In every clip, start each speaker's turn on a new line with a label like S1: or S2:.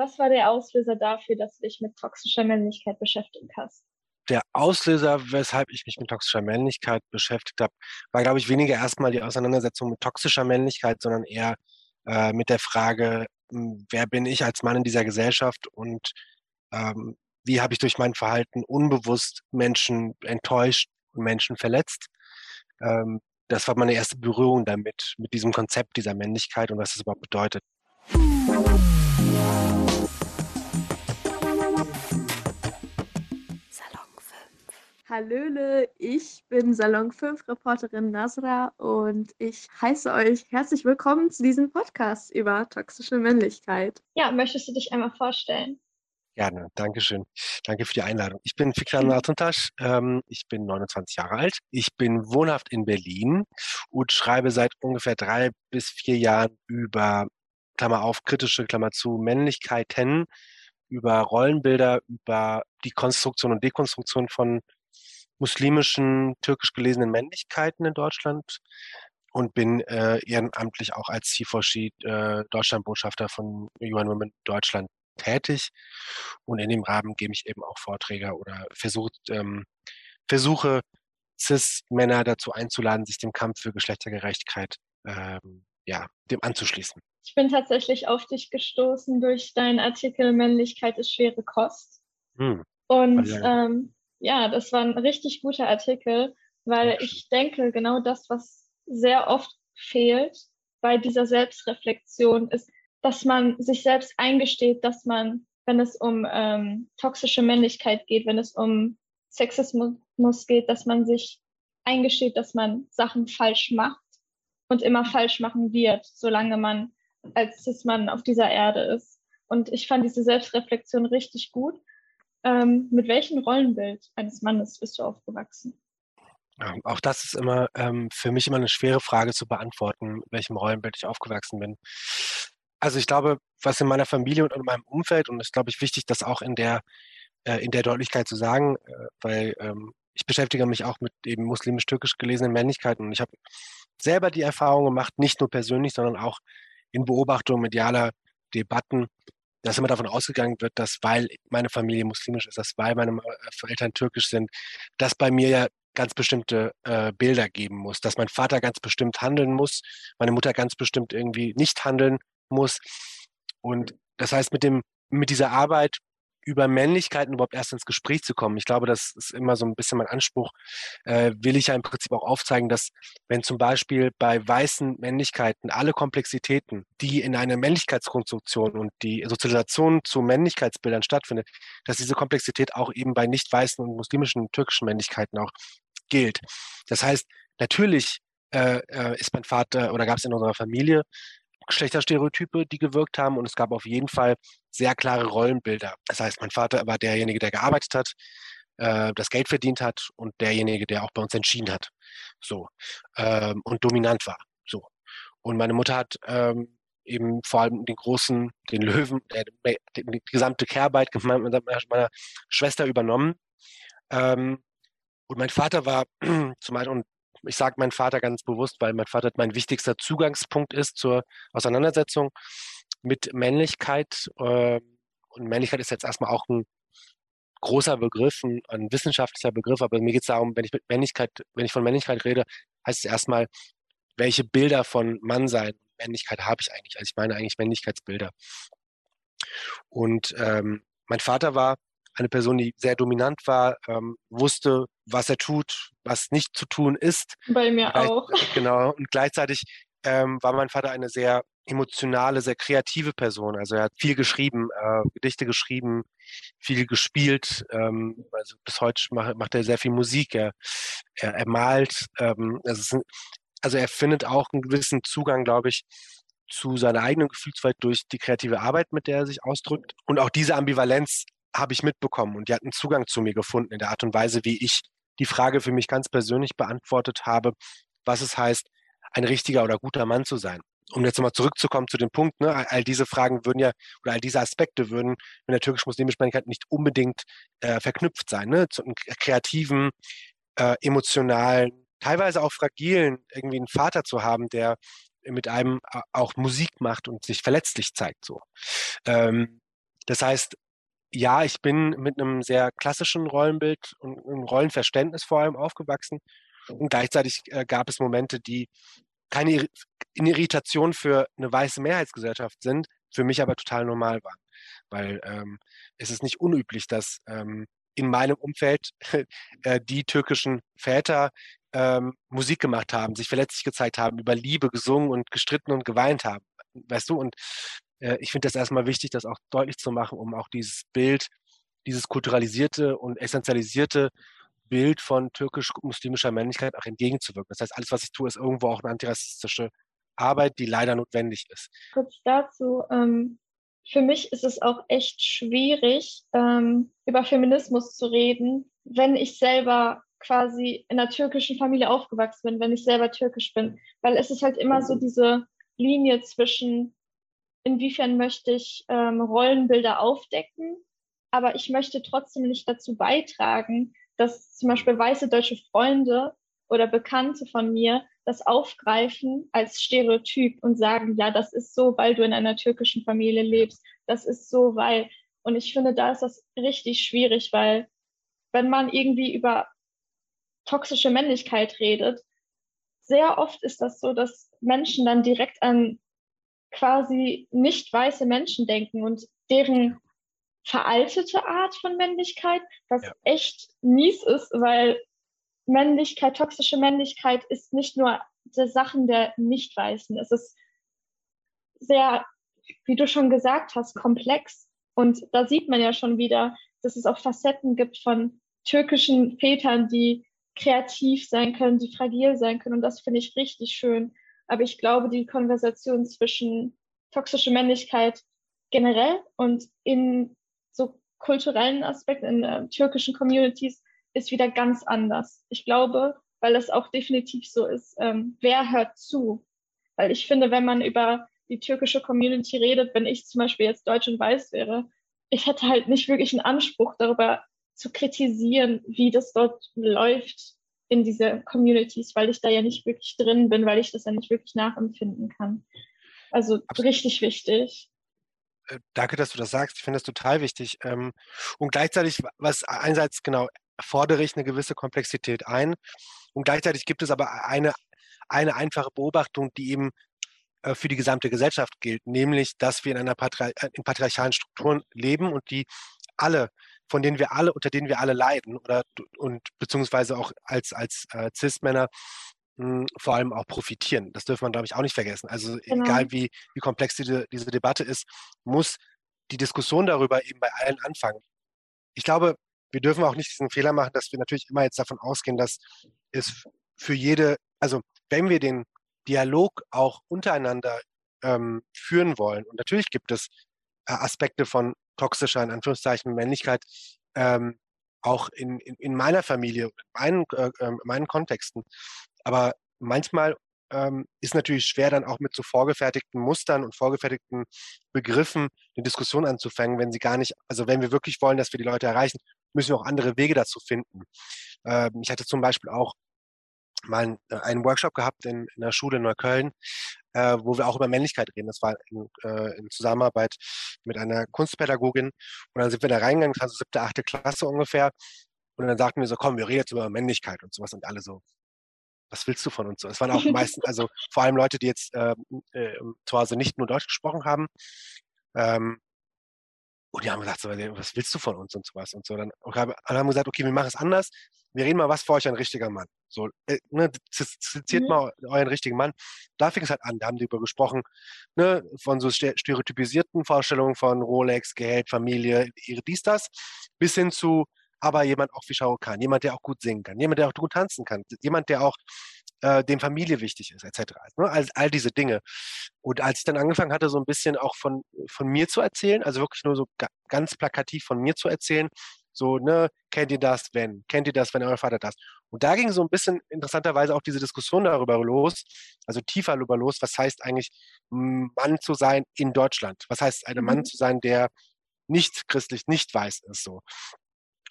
S1: Was war der Auslöser dafür, dass du dich mit toxischer Männlichkeit beschäftigt hast?
S2: Der Auslöser, weshalb ich mich mit toxischer Männlichkeit beschäftigt habe, war, glaube ich, weniger erstmal die Auseinandersetzung mit toxischer Männlichkeit, sondern eher äh, mit der Frage, hm, wer bin ich als Mann in dieser Gesellschaft und ähm, wie habe ich durch mein Verhalten unbewusst Menschen enttäuscht und Menschen verletzt. Ähm, das war meine erste Berührung damit, mit diesem Konzept dieser Männlichkeit und was das überhaupt bedeutet.
S1: Hallöle, ich bin Salon 5 Reporterin Nasra und ich heiße euch herzlich willkommen zu diesem Podcast über toxische Männlichkeit. Ja, möchtest du dich einmal vorstellen?
S2: Gerne, danke schön. Danke für die Einladung. Ich bin Fikran Natuntasch, ähm, ich bin 29 Jahre alt. Ich bin wohnhaft in Berlin und schreibe seit ungefähr drei bis vier Jahren über, Klammer auf, kritische, Klammer zu, Männlichkeiten, über Rollenbilder, über die Konstruktion und Dekonstruktion von muslimischen, türkisch gelesenen Männlichkeiten in Deutschland und bin äh, ehrenamtlich auch als CIFOSHI äh, Deutschlandbotschafter von UN Women Deutschland tätig. Und in dem Rahmen gebe ich eben auch Vorträge oder versucht, ähm, versuche, CIS-Männer dazu einzuladen, sich dem Kampf für Geschlechtergerechtigkeit ähm, ja, dem anzuschließen.
S1: Ich bin tatsächlich auf dich gestoßen durch deinen Artikel Männlichkeit ist schwere Kost. Hm. Und ähm, ja, das war ein richtig guter Artikel, weil ich denke, genau das, was sehr oft fehlt bei dieser Selbstreflexion, ist, dass man sich selbst eingesteht, dass man, wenn es um ähm, toxische Männlichkeit geht, wenn es um Sexismus geht, dass man sich eingesteht, dass man Sachen falsch macht und immer falsch machen wird, solange man als Cis-Mann auf dieser Erde ist. Und ich fand diese Selbstreflexion richtig gut ähm, mit welchem Rollenbild eines Mannes bist du aufgewachsen?
S2: Auch das ist immer ähm, für mich immer eine schwere Frage zu beantworten, mit welchem Rollenbild ich aufgewachsen bin. Also ich glaube, was in meiner Familie und in meinem Umfeld, und das ist, glaube ich, wichtig, das auch in der, äh, in der Deutlichkeit zu sagen, äh, weil ähm, ich beschäftige mich auch mit eben muslimisch-türkisch gelesenen Männlichkeiten und ich habe selber die Erfahrung gemacht, nicht nur persönlich, sondern auch in Beobachtung medialer Debatten, dass immer davon ausgegangen wird, dass weil meine Familie muslimisch ist, dass weil meine äh, Eltern türkisch sind, dass bei mir ja ganz bestimmte äh, Bilder geben muss, dass mein Vater ganz bestimmt handeln muss, meine Mutter ganz bestimmt irgendwie nicht handeln muss. Und das heißt, mit dem, mit dieser Arbeit über Männlichkeiten überhaupt erst ins Gespräch zu kommen. Ich glaube, das ist immer so ein bisschen mein Anspruch, äh, will ich ja im Prinzip auch aufzeigen, dass wenn zum Beispiel bei weißen Männlichkeiten alle Komplexitäten, die in einer Männlichkeitskonstruktion und die Sozialisation zu Männlichkeitsbildern stattfindet, dass diese Komplexität auch eben bei nicht weißen und muslimischen türkischen Männlichkeiten auch gilt. Das heißt, natürlich äh, äh ist mein Vater oder gab es in unserer Familie Geschlechterstereotype, die gewirkt haben und es gab auf jeden Fall sehr klare Rollenbilder. Das heißt, mein Vater war derjenige, der gearbeitet hat, äh, das Geld verdient hat und derjenige, der auch bei uns entschieden hat. So. Ähm, und dominant war. So. Und meine Mutter hat ähm, eben vor allem den großen, den Löwen, äh, die, gesamte Care-Arbeit meiner, meiner Schwester übernommen. Ähm, und mein Vater war zum Beispiel, und ich sage meinen Vater ganz bewusst, weil mein Vater mein wichtigster Zugangspunkt ist zur Auseinandersetzung mit Männlichkeit. Äh, und Männlichkeit ist jetzt erstmal auch ein großer Begriff, ein, ein wissenschaftlicher Begriff, aber mir geht es darum, wenn ich mit Männlichkeit, wenn ich von Männlichkeit rede, heißt es erstmal, welche Bilder von Mannsein, Männlichkeit habe ich eigentlich? Also ich meine eigentlich Männlichkeitsbilder. Und ähm, mein Vater war eine Person, die sehr dominant war, ähm, wusste, was er tut, was nicht zu tun ist.
S1: Bei mir Gleich, auch.
S2: Genau. Und gleichzeitig ähm, war mein Vater eine sehr emotionale, sehr kreative Person. Also er hat viel geschrieben, äh, Gedichte geschrieben, viel gespielt. Ähm, also bis heute macht, macht er sehr viel Musik. Er, er, er malt. Ähm, also, also er findet auch einen gewissen Zugang, glaube ich, zu seiner eigenen Gefühlswelt durch die kreative Arbeit, mit der er sich ausdrückt. Und auch diese Ambivalenz habe ich mitbekommen und die hat einen Zugang zu mir gefunden in der Art und Weise, wie ich die Frage für mich ganz persönlich beantwortet habe, was es heißt, ein richtiger oder guter Mann zu sein. Um jetzt nochmal zurückzukommen zu dem Punkt, ne, all diese Fragen würden ja, oder all diese Aspekte würden mit der türkisch-muslimischen Männlichkeit nicht unbedingt äh, verknüpft sein, ne, zu einem kreativen, äh, emotionalen, teilweise auch fragilen, irgendwie einen Vater zu haben, der mit einem auch Musik macht und sich verletzlich zeigt, so. Ähm, Das heißt, ja, ich bin mit einem sehr klassischen Rollenbild und einem Rollenverständnis vor allem aufgewachsen. Und gleichzeitig äh, gab es Momente, die keine Irritation für eine weiße Mehrheitsgesellschaft sind, für mich aber total normal waren. Weil ähm, es ist nicht unüblich, dass ähm, in meinem Umfeld äh, die türkischen Väter ähm, Musik gemacht haben, sich verletzlich gezeigt haben, über Liebe gesungen und gestritten und geweint haben. Weißt du? Und äh, ich finde das erstmal wichtig, das auch deutlich zu machen, um auch dieses Bild, dieses kulturalisierte und essentialisierte Bild von türkisch-muslimischer Männlichkeit auch entgegenzuwirken. Das heißt, alles, was ich tue, ist irgendwo auch eine antirassistische Arbeit, die leider notwendig ist.
S1: Kurz dazu, ähm, für mich ist es auch echt schwierig, ähm, über Feminismus zu reden, wenn ich selber quasi in einer türkischen Familie aufgewachsen bin, wenn ich selber türkisch bin. Weil es ist halt immer so diese Linie zwischen, inwiefern möchte ich ähm, Rollenbilder aufdecken, aber ich möchte trotzdem nicht dazu beitragen, dass zum Beispiel weiße deutsche Freunde oder Bekannte von mir das aufgreifen als Stereotyp und sagen, ja, das ist so, weil du in einer türkischen Familie lebst. Das ist so, weil. Und ich finde, da ist das richtig schwierig, weil wenn man irgendwie über toxische Männlichkeit redet, sehr oft ist das so, dass Menschen dann direkt an quasi nicht weiße Menschen denken und deren veraltete Art von Männlichkeit, was ja. echt mies ist, weil Männlichkeit, toxische Männlichkeit ist nicht nur die Sachen der Nicht-Weißen. Es ist sehr, wie du schon gesagt hast, komplex. Und da sieht man ja schon wieder, dass es auch Facetten gibt von türkischen Vätern, die kreativ sein können, die fragil sein können. Und das finde ich richtig schön. Aber ich glaube, die Konversation zwischen toxischer Männlichkeit generell und in so kulturellen Aspekten, in äh, türkischen Communities, ist wieder ganz anders. Ich glaube, weil es auch definitiv so ist, ähm, wer hört zu? Weil ich finde, wenn man über die türkische Community redet, wenn ich zum Beispiel jetzt deutsch und weiß wäre, ich hätte halt nicht wirklich einen Anspruch darüber zu kritisieren, wie das dort läuft in diese Communities, weil ich da ja nicht wirklich drin bin, weil ich das ja nicht wirklich nachempfinden kann. Also Absolut. richtig wichtig.
S2: Äh, danke, dass du das sagst. Ich finde das total wichtig. Ähm, und gleichzeitig, was einerseits genau fordere ich eine gewisse Komplexität ein. Und gleichzeitig gibt es aber eine, eine einfache Beobachtung, die eben äh, für die gesamte Gesellschaft gilt, nämlich, dass wir in einer Patri äh, in patriarchalen Strukturen leben und die alle, von denen wir alle, unter denen wir alle leiden oder und beziehungsweise auch als, als äh, Cis-Männer hm, vor allem auch profitieren. Das dürfen man, glaube ich, auch nicht vergessen. Also genau. egal wie, wie komplex diese, diese Debatte ist, muss die Diskussion darüber eben bei allen anfangen. Ich glaube, wir dürfen auch nicht diesen Fehler machen, dass wir natürlich immer jetzt davon ausgehen, dass es für jede, also wenn wir den Dialog auch untereinander ähm, führen wollen, und natürlich gibt es äh, Aspekte von toxischer, in Anführungszeichen, Männlichkeit, ähm, auch in, in, in, meiner Familie, in meinen, äh, äh, meinen Kontexten. Aber manchmal ähm, ist natürlich schwer, dann auch mit so vorgefertigten Mustern und vorgefertigten Begriffen eine Diskussion anzufangen, wenn sie gar nicht, also wenn wir wirklich wollen, dass wir die Leute erreichen, müssen wir auch andere Wege dazu finden. Ähm, ich hatte zum Beispiel auch mal äh, einen Workshop gehabt in, in der Schule in Neukölln, äh, wo wir auch über Männlichkeit reden. Das war in, äh, in, Zusammenarbeit mit einer Kunstpädagogin. Und dann sind wir da reingegangen, das war so siebte, achte Klasse ungefähr. Und dann sagten wir so, komm, wir reden jetzt über Männlichkeit und sowas. Und alle so, was willst du von uns? Es waren auch meistens, also vor allem Leute, die jetzt äh, äh, zu Hause nicht nur Deutsch gesprochen haben. Ähm, und die haben gesagt, so, was willst du von uns und sowas und so. Dann und haben wir gesagt, okay, wir machen es anders. Wir reden mal, was für euch ein richtiger Mann. So, äh, ne, zitiert mhm. mal euren richtigen Mann. Da fing es halt an. Da haben die über gesprochen, ne, von so stereotypisierten Vorstellungen von Rolex, Geld, Familie, dies, das, bis hin zu, aber jemand auch wie Shao Kahn, jemand, der auch gut singen kann, jemand, der auch gut tanzen kann, jemand, der auch äh, dem Familie wichtig ist, etc. Ne? All, all diese Dinge. Und als ich dann angefangen hatte, so ein bisschen auch von, von mir zu erzählen, also wirklich nur so ga, ganz plakativ von mir zu erzählen, so, ne, kennt ihr das, wenn? Kennt ihr das, wenn euer Vater das? Und da ging so ein bisschen interessanterweise auch diese Diskussion darüber los, also tiefer darüber los, was heißt eigentlich Mann zu sein in Deutschland? Was heißt ein Mann mhm. zu sein, der nicht christlich, nicht weiß ist so?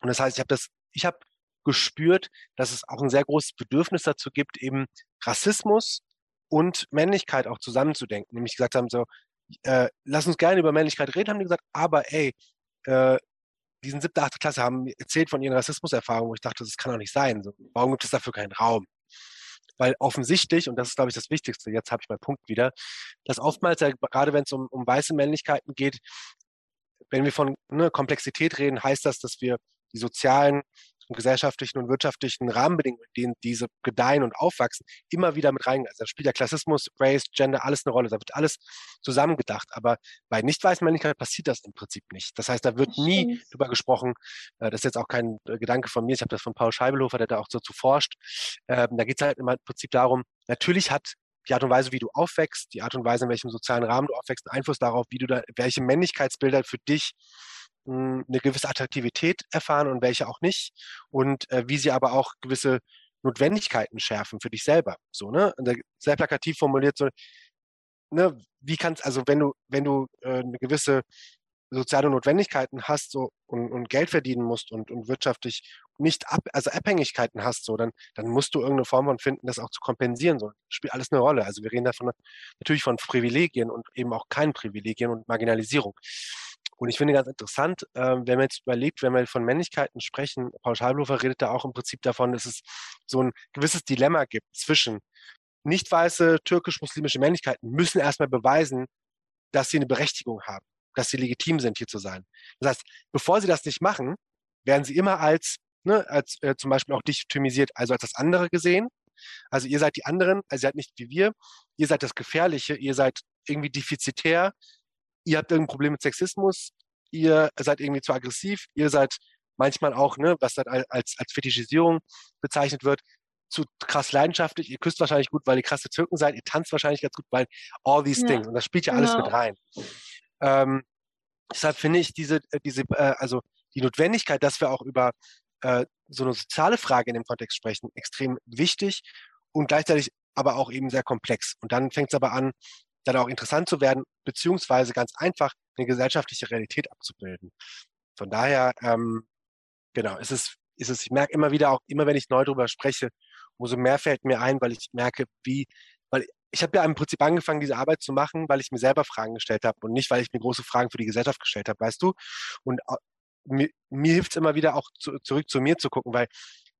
S2: Und das heißt, ich habe das, ich habe gespürt, dass es auch ein sehr großes Bedürfnis dazu gibt, eben Rassismus und Männlichkeit auch zusammenzudenken. Nämlich gesagt haben, so, äh, lass uns gerne über Männlichkeit reden, haben die gesagt, aber ey, äh, diesen siebte, achte Klasse haben erzählt von ihren Rassismuserfahrungen, wo ich dachte, das kann doch nicht sein. So, warum gibt es dafür keinen Raum? Weil offensichtlich, und das ist, glaube ich, das Wichtigste, jetzt habe ich meinen Punkt wieder, dass oftmals, gerade wenn es um, um weiße Männlichkeiten geht, wenn wir von ne, Komplexität reden, heißt das, dass wir die sozialen und gesellschaftlichen und wirtschaftlichen Rahmenbedingungen, in denen diese gedeihen und aufwachsen, immer wieder mit rein. Also da spielt ja Klassismus, Race, Gender, alles eine Rolle. Da wird alles zusammengedacht. Aber bei nicht weißen Männlichkeit passiert das im Prinzip nicht. Das heißt, da wird nie drüber gesprochen. Äh, das ist jetzt auch kein äh, Gedanke von mir. Ich habe das von Paul Scheibelhofer, der da auch so zu forscht. Ähm, da geht es halt im Prinzip darum, natürlich hat die Art und Weise, wie du aufwächst, die Art und Weise, in welchem sozialen Rahmen du aufwächst, Einfluss darauf, wie du da, welche Männlichkeitsbilder für dich hm, eine gewisse Attraktivität erfahren und welche auch nicht und äh, wie sie aber auch gewisse Notwendigkeiten schärfen für dich selber. So, ne? Sehr plakativ formuliert, so, ne, wie kannst, also wenn du, wenn du äh, eine gewisse soziale Notwendigkeiten hast so und, und Geld verdienen musst und, und wirtschaftlich nicht ab, also Abhängigkeiten hast, so, dann, dann musst du irgendeine Form von finden, das auch zu kompensieren. So. Spielt alles eine Rolle. Also wir reden davon natürlich von Privilegien und eben auch keinen Privilegien und Marginalisierung. Und ich finde ganz interessant, äh, wenn man jetzt überlegt, wenn wir von Männlichkeiten sprechen, Paul Schalblofer redet da auch im Prinzip davon, dass es so ein gewisses Dilemma gibt zwischen nicht weiße türkisch-muslimische Männlichkeiten müssen erstmal beweisen, dass sie eine Berechtigung haben, dass sie legitim sind, hier zu sein. Das heißt, bevor sie das nicht machen, werden sie immer als, ne, als äh, zum Beispiel auch dichotomisiert, also als das andere gesehen. Also ihr seid die anderen, also ihr seid nicht wie wir, ihr seid das Gefährliche, ihr seid irgendwie defizitär, ihr habt irgendein Problem mit Sexismus, ihr seid irgendwie zu aggressiv, ihr seid manchmal auch, ne, was dann als, als Fetischisierung bezeichnet wird, zu krass leidenschaftlich, ihr küsst wahrscheinlich gut, weil ihr krasse Türken seid, ihr tanzt wahrscheinlich ganz gut, weil all these ja. things. Und das spielt ja alles genau. mit rein. Ähm, deshalb finde ich diese, äh, diese, äh, also die Notwendigkeit, dass wir auch über äh, so eine soziale Frage in dem Kontext sprechen, extrem wichtig und gleichzeitig aber auch eben sehr komplex. Und dann fängt es aber an, dann auch interessant zu werden, beziehungsweise ganz einfach eine gesellschaftliche Realität abzubilden. Von daher, ähm, genau, ist es, ist es, ich merke immer wieder auch, immer wenn ich neu darüber spreche, umso mehr fällt mir ein, weil ich merke, wie, weil ich habe ja im Prinzip angefangen, diese Arbeit zu machen, weil ich mir selber Fragen gestellt habe und nicht, weil ich mir große Fragen für die Gesellschaft gestellt habe, weißt du? Und mir, mir hilft es immer wieder auch zu, zurück zu mir zu gucken, weil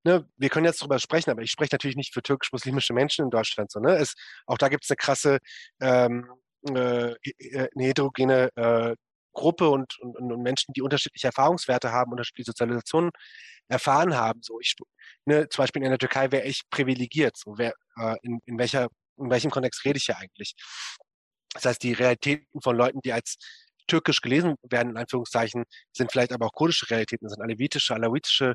S2: ne, wir können jetzt darüber sprechen, aber ich spreche natürlich nicht für türkisch-muslimische Menschen in Deutschland. So, ne? es, auch da gibt es eine krasse, ähm, äh, äh, eine heterogene äh, Gruppe und, und, und, Menschen, die unterschiedliche Erfahrungswerte haben, unterschiedliche Sozialisationen erfahren haben. So, ich, ne, zum Beispiel in der Türkei wäre ich privilegiert. So, wer, äh, in, in, welcher, in welchem Kontext rede ich hier eigentlich? Das heißt, die Realitäten von Leuten, die als türkisch gelesen werden, in Anführungszeichen, sind vielleicht aber auch kurdische Realitäten, sind alevitische, alawitische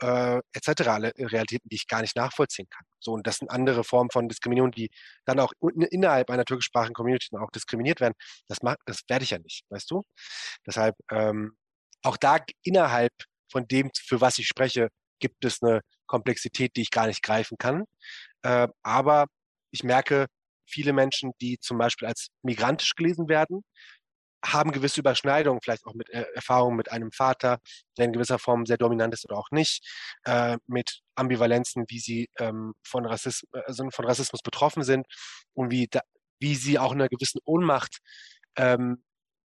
S2: äh, etc. Realitäten, die ich gar nicht nachvollziehen kann. So, und das sind andere Formen von Diskriminierung, die dann auch innerhalb einer türkischsprachigen Community auch diskriminiert werden. Das, mach, das werde ich ja nicht, weißt du? Deshalb ähm, auch da innerhalb von dem, für was ich spreche, gibt es eine Komplexität, die ich gar nicht greifen kann. Äh, aber ich merke, viele Menschen, die zum Beispiel als migrantisch gelesen werden, haben gewisse Überschneidungen, vielleicht auch mit äh, Erfahrungen mit einem Vater, der in gewisser Form sehr dominant ist oder auch nicht, äh, mit Ambivalenzen, wie sie ähm, von, Rassismus, also von Rassismus betroffen sind und wie, da, wie sie auch in einer gewissen Ohnmacht ähm,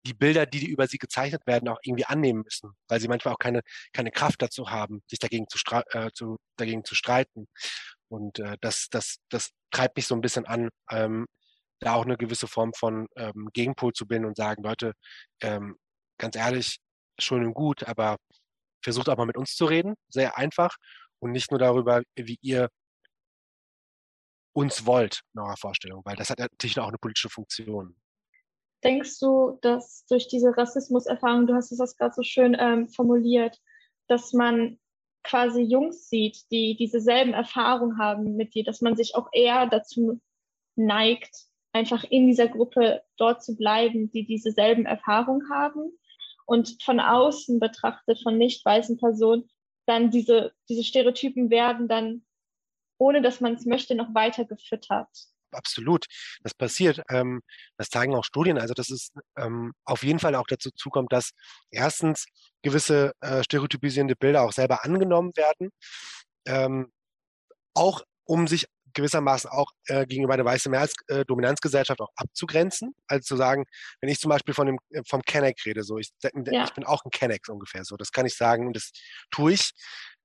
S2: die Bilder, die über sie gezeichnet werden, auch irgendwie annehmen müssen, weil sie manchmal auch keine, keine Kraft dazu haben, sich dagegen zu, äh, zu, dagegen zu streiten. Und äh, das, das, das treibt mich so ein bisschen an, ähm, da auch eine gewisse Form von ähm, Gegenpol zu binden und sagen, Leute, ähm, ganz ehrlich, schön und gut, aber versucht auch mal mit uns zu reden, sehr einfach und nicht nur darüber, wie ihr uns wollt in eurer Vorstellung, weil das hat natürlich auch eine politische Funktion.
S1: Denkst du, dass durch diese Rassismuserfahrung, du hast es das gerade so schön ähm, formuliert, dass man quasi Jungs sieht, die diese selben Erfahrungen haben mit dir, dass man sich auch eher dazu neigt, einfach in dieser Gruppe dort zu bleiben, die dieselben Erfahrungen haben und von außen betrachtet, von nicht weißen Personen, dann diese, diese Stereotypen werden dann, ohne dass man es möchte, noch weiter gefüttert.
S2: Absolut, das passiert. Ähm, das zeigen auch Studien. Also, dass es ähm, auf jeden Fall auch dazu zukommt, dass erstens gewisse äh, stereotypisierende Bilder auch selber angenommen werden, ähm, auch um sich gewissermaßen auch äh, gegenüber einer weißen Mehrheitsdominanzgesellschaft äh, auch abzugrenzen. Also zu sagen, wenn ich zum Beispiel von dem, äh, vom Kenneck rede, so ich, ja. ich bin auch ein Kenneck ungefähr so, das kann ich sagen und das tue ich.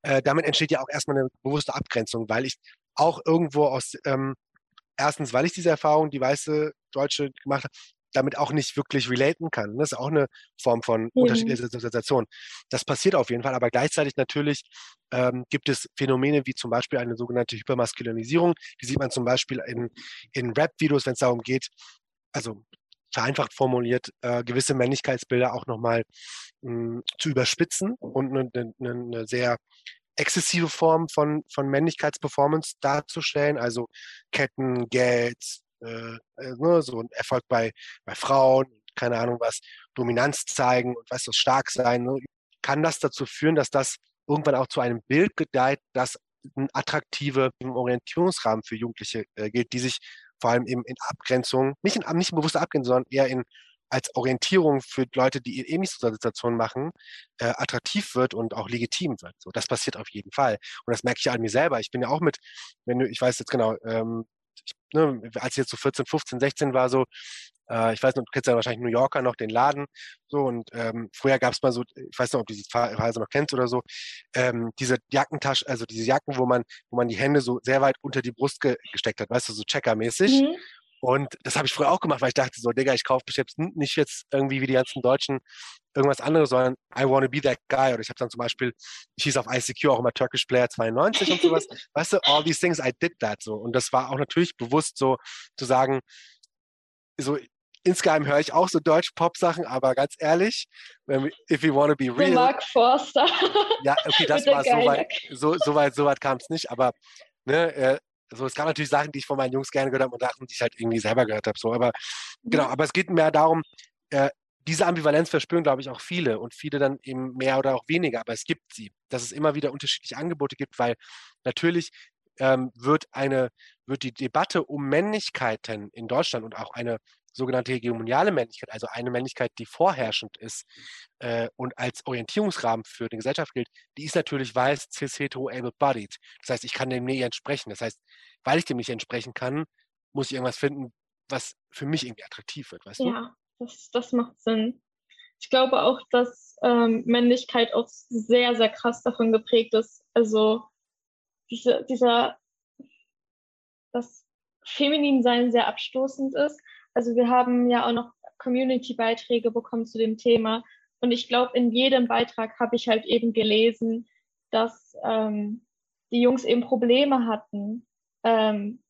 S2: Äh, damit entsteht ja auch erstmal eine bewusste Abgrenzung, weil ich auch irgendwo aus, ähm, erstens, weil ich diese Erfahrung, die weiße Deutsche gemacht habe, damit auch nicht wirklich relaten kann. Das ist auch eine Form von mhm. unterschiedlicher Sozialisation. Das passiert auf jeden Fall, aber gleichzeitig natürlich ähm, gibt es Phänomene wie zum Beispiel eine sogenannte Hypermaskulinisierung. Die sieht man zum Beispiel in, in Rap-Videos, wenn es darum geht, also vereinfacht formuliert, äh, gewisse Männlichkeitsbilder auch nochmal hm, zu überspitzen und eine, eine, eine sehr exzessive Form von, von Männlichkeitsperformance darzustellen, also Ketten, Geld, äh, äh, ne, so ein Erfolg bei, bei Frauen, keine Ahnung was, Dominanz zeigen und was das stark sein, ne, kann das dazu führen, dass das irgendwann auch zu einem Bild gedeiht, das ein attraktiver Orientierungsrahmen für Jugendliche äh, gilt, die sich vor allem eben in Abgrenzung, nicht in, nicht in bewusster Abgrenzung, sondern eher in als Orientierung für Leute, die ähnliche Situationen machen, äh, attraktiv wird und auch legitim wird. So, das passiert auf jeden Fall. Und das merke ich an mir selber. Ich bin ja auch mit, wenn du, ich weiß jetzt genau, ähm, ich, ne, als ich jetzt so 14, 15, 16 war, so, äh, ich weiß noch, du kennst ja wahrscheinlich New Yorker noch, den Laden, so, und ähm, früher gab es mal so, ich weiß nicht, ob du die Phase noch kennst oder so, ähm, diese Jackentasche, also diese Jacken, wo man, wo man die Hände so sehr weit unter die Brust ge gesteckt hat, weißt du, so checkermäßig. Mhm. Und das habe ich früher auch gemacht, weil ich dachte so, Digga, ich kaufe jetzt nicht jetzt irgendwie wie die ganzen Deutschen irgendwas anderes, sondern I wanna be that guy. Oder ich habe dann zum Beispiel, ich hieß auf ICQ auch immer Turkish Player 92 und sowas. weißt du, all these things, I did that so. Und das war auch natürlich bewusst so zu sagen, so insgeheim höre ich auch so Deutsch-Pop-Sachen, aber ganz ehrlich, wenn, if we wanna be real.
S1: Mark Forster.
S2: Ja, okay, das war so weit, so, so weit, so weit kam es nicht, aber ne, äh, so, es gab natürlich Sachen, die ich von meinen Jungs gerne gehört habe und Sachen, die ich halt irgendwie selber gehört habe. So, aber mhm. genau, aber es geht mehr darum, äh, diese Ambivalenz verspüren, glaube ich, auch viele und viele dann eben mehr oder auch weniger, aber es gibt sie, dass es immer wieder unterschiedliche Angebote gibt, weil natürlich ähm, wird eine, wird die Debatte um Männlichkeiten in Deutschland und auch eine sogenannte hegemoniale Männlichkeit, also eine Männlichkeit, die vorherrschend ist äh, und als Orientierungsrahmen für die Gesellschaft gilt, die ist natürlich weiß, cis, hetero, able-bodied. Das heißt, ich kann dem nicht entsprechen. Das heißt, weil ich dem nicht entsprechen kann, muss ich irgendwas finden, was für mich irgendwie attraktiv wird, weißt
S1: ja,
S2: du?
S1: Ja, das, das macht Sinn. Ich glaube auch, dass ähm, Männlichkeit auch sehr, sehr krass davon geprägt ist. Also diese, dieser, dass Feminin-Sein sehr abstoßend ist also wir haben ja auch noch Community-Beiträge bekommen zu dem Thema. Und ich glaube, in jedem Beitrag habe ich halt eben gelesen, dass ähm, die Jungs eben Probleme hatten, ähm,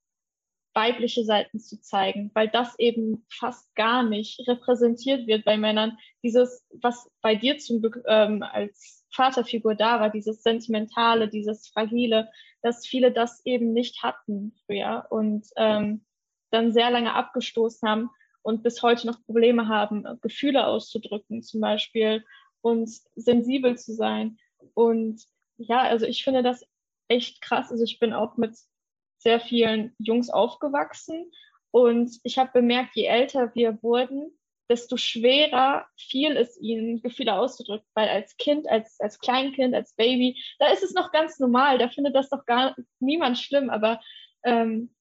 S1: weibliche Seiten zu zeigen, weil das eben fast gar nicht repräsentiert wird bei Männern. Dieses, was bei dir zum ähm, als Vaterfigur da war, dieses Sentimentale, dieses Fragile, dass viele das eben nicht hatten früher. Und ähm, dann sehr lange abgestoßen haben und bis heute noch Probleme haben, Gefühle auszudrücken zum Beispiel und sensibel zu sein. Und ja, also ich finde das echt krass. Also ich bin auch mit sehr vielen Jungs aufgewachsen und ich habe bemerkt, je älter wir wurden, desto schwerer fiel es ihnen, Gefühle auszudrücken. Weil als Kind, als, als Kleinkind, als Baby, da ist es noch ganz normal, da findet das doch gar niemand schlimm. Aber ähm,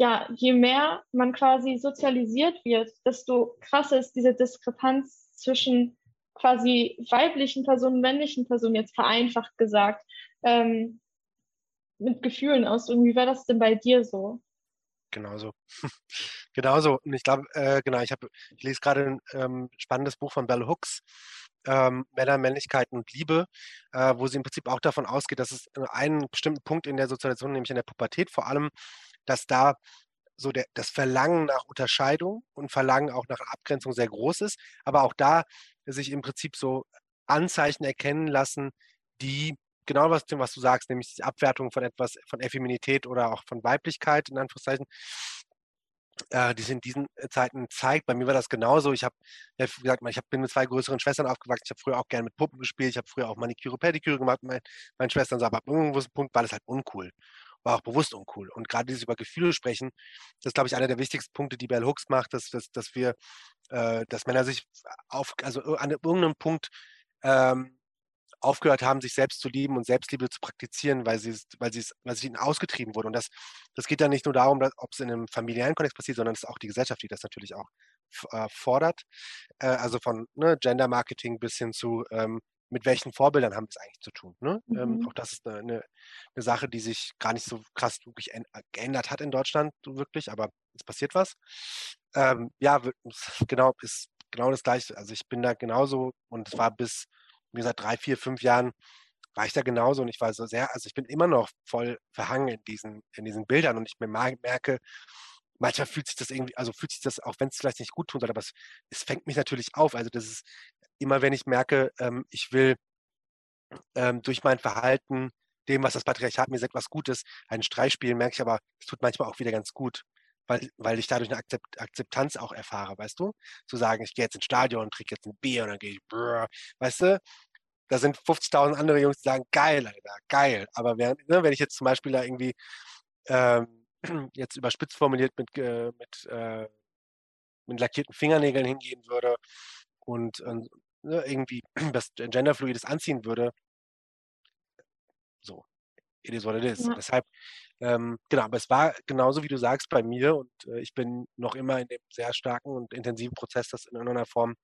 S1: ja, je mehr man quasi sozialisiert wird, desto krasser ist diese Diskrepanz zwischen quasi weiblichen Personen, männlichen Personen, jetzt vereinfacht gesagt, ähm, mit Gefühlen ausdrücken. Wie war das denn bei dir so?
S2: Genauso. Genauso. Und ich glaube, äh, genau, ich habe, ich lese gerade ein ähm, spannendes Buch von Bell Hooks, ähm, Männer, Männlichkeit und Liebe, äh, wo sie im Prinzip auch davon ausgeht, dass es einen bestimmten Punkt in der Sozialisation, nämlich in der Pubertät vor allem, dass da so der, das Verlangen nach Unterscheidung und Verlangen auch nach Abgrenzung sehr groß ist, aber auch da sich im Prinzip so Anzeichen erkennen lassen, die genau was, was du sagst, nämlich die Abwertung von etwas, von Effeminität oder auch von Weiblichkeit, in Anführungszeichen, äh, die sich in diesen äh, Zeiten zeigt. Bei mir war das genauso. Ich habe, wie gesagt, ich hab, bin mit zwei größeren Schwestern aufgewachsen. Ich habe früher auch gerne mit Puppen gespielt. Ich habe früher auch Maniküre, Pediküre gemacht mit meinen Schwestern. So, aber ab irgendeinem Punkt war das halt uncool war auch bewusst uncool. Und gerade dieses über Gefühle sprechen, das ist, glaube ich, einer der wichtigsten Punkte, die Bell Hooks macht, dass, dass, dass wir, äh, dass Männer sich auf, also an irgendeinem Punkt ähm, aufgehört haben, sich selbst zu lieben und Selbstliebe zu praktizieren, weil sie weil sie weil sie ihnen ausgetrieben wurde. Und das, das geht ja nicht nur darum, ob es in einem familiären Kontext passiert, sondern es ist auch die Gesellschaft, die das natürlich auch äh, fordert. Äh, also von ne, Gender Marketing bis hin zu ähm, mit welchen Vorbildern haben wir es eigentlich zu tun. Ne? Ähm, mhm. Ähm, auch das ist eine, eine, eine, Sache, die sich gar nicht so krass wirklich geändert hat in Deutschland, so wirklich, aber es passiert was. Ähm, ja, genau, ist genau das Gleiche. Also ich bin da genauso und es war bis, wie gesagt, drei, vier, fünf Jahren war ich da genauso und ich war so sehr, also ich bin immer noch voll verhangen in diesen, in diesen Bildern und ich merke, manchmal fühlt sich das irgendwie, also fühlt sich das, auch wenn es vielleicht nicht gut tun soll, aber es, es fängt mich natürlich auf. Also das ist immer, wenn ich merke, ähm, ich will ähm, durch mein Verhalten dem, was das Patriarchat mir sagt, was Gutes, einen Streich spielen, merke ich aber, es tut manchmal auch wieder ganz gut weil, weil ich dadurch eine Akzept, Akzeptanz auch erfahre, weißt du? Zu sagen, ich gehe jetzt ins Stadion und trinke jetzt ein Bier und dann gehe ich, brr, weißt du? Da sind 50.000 andere Jungs, die sagen, geil, Alter, geil. Aber während, ne, wenn ich jetzt zum Beispiel da irgendwie ähm, jetzt überspitzt formuliert mit, äh, mit, äh, mit lackierten Fingernägeln hingehen würde und, und ne, irgendwie das Genderfluides anziehen würde, so, it is what it is. Ja. Deshalb ähm, genau, aber es war genauso, wie du sagst, bei mir und äh, ich bin noch immer in dem sehr starken und intensiven Prozess, das in irgendeiner Form,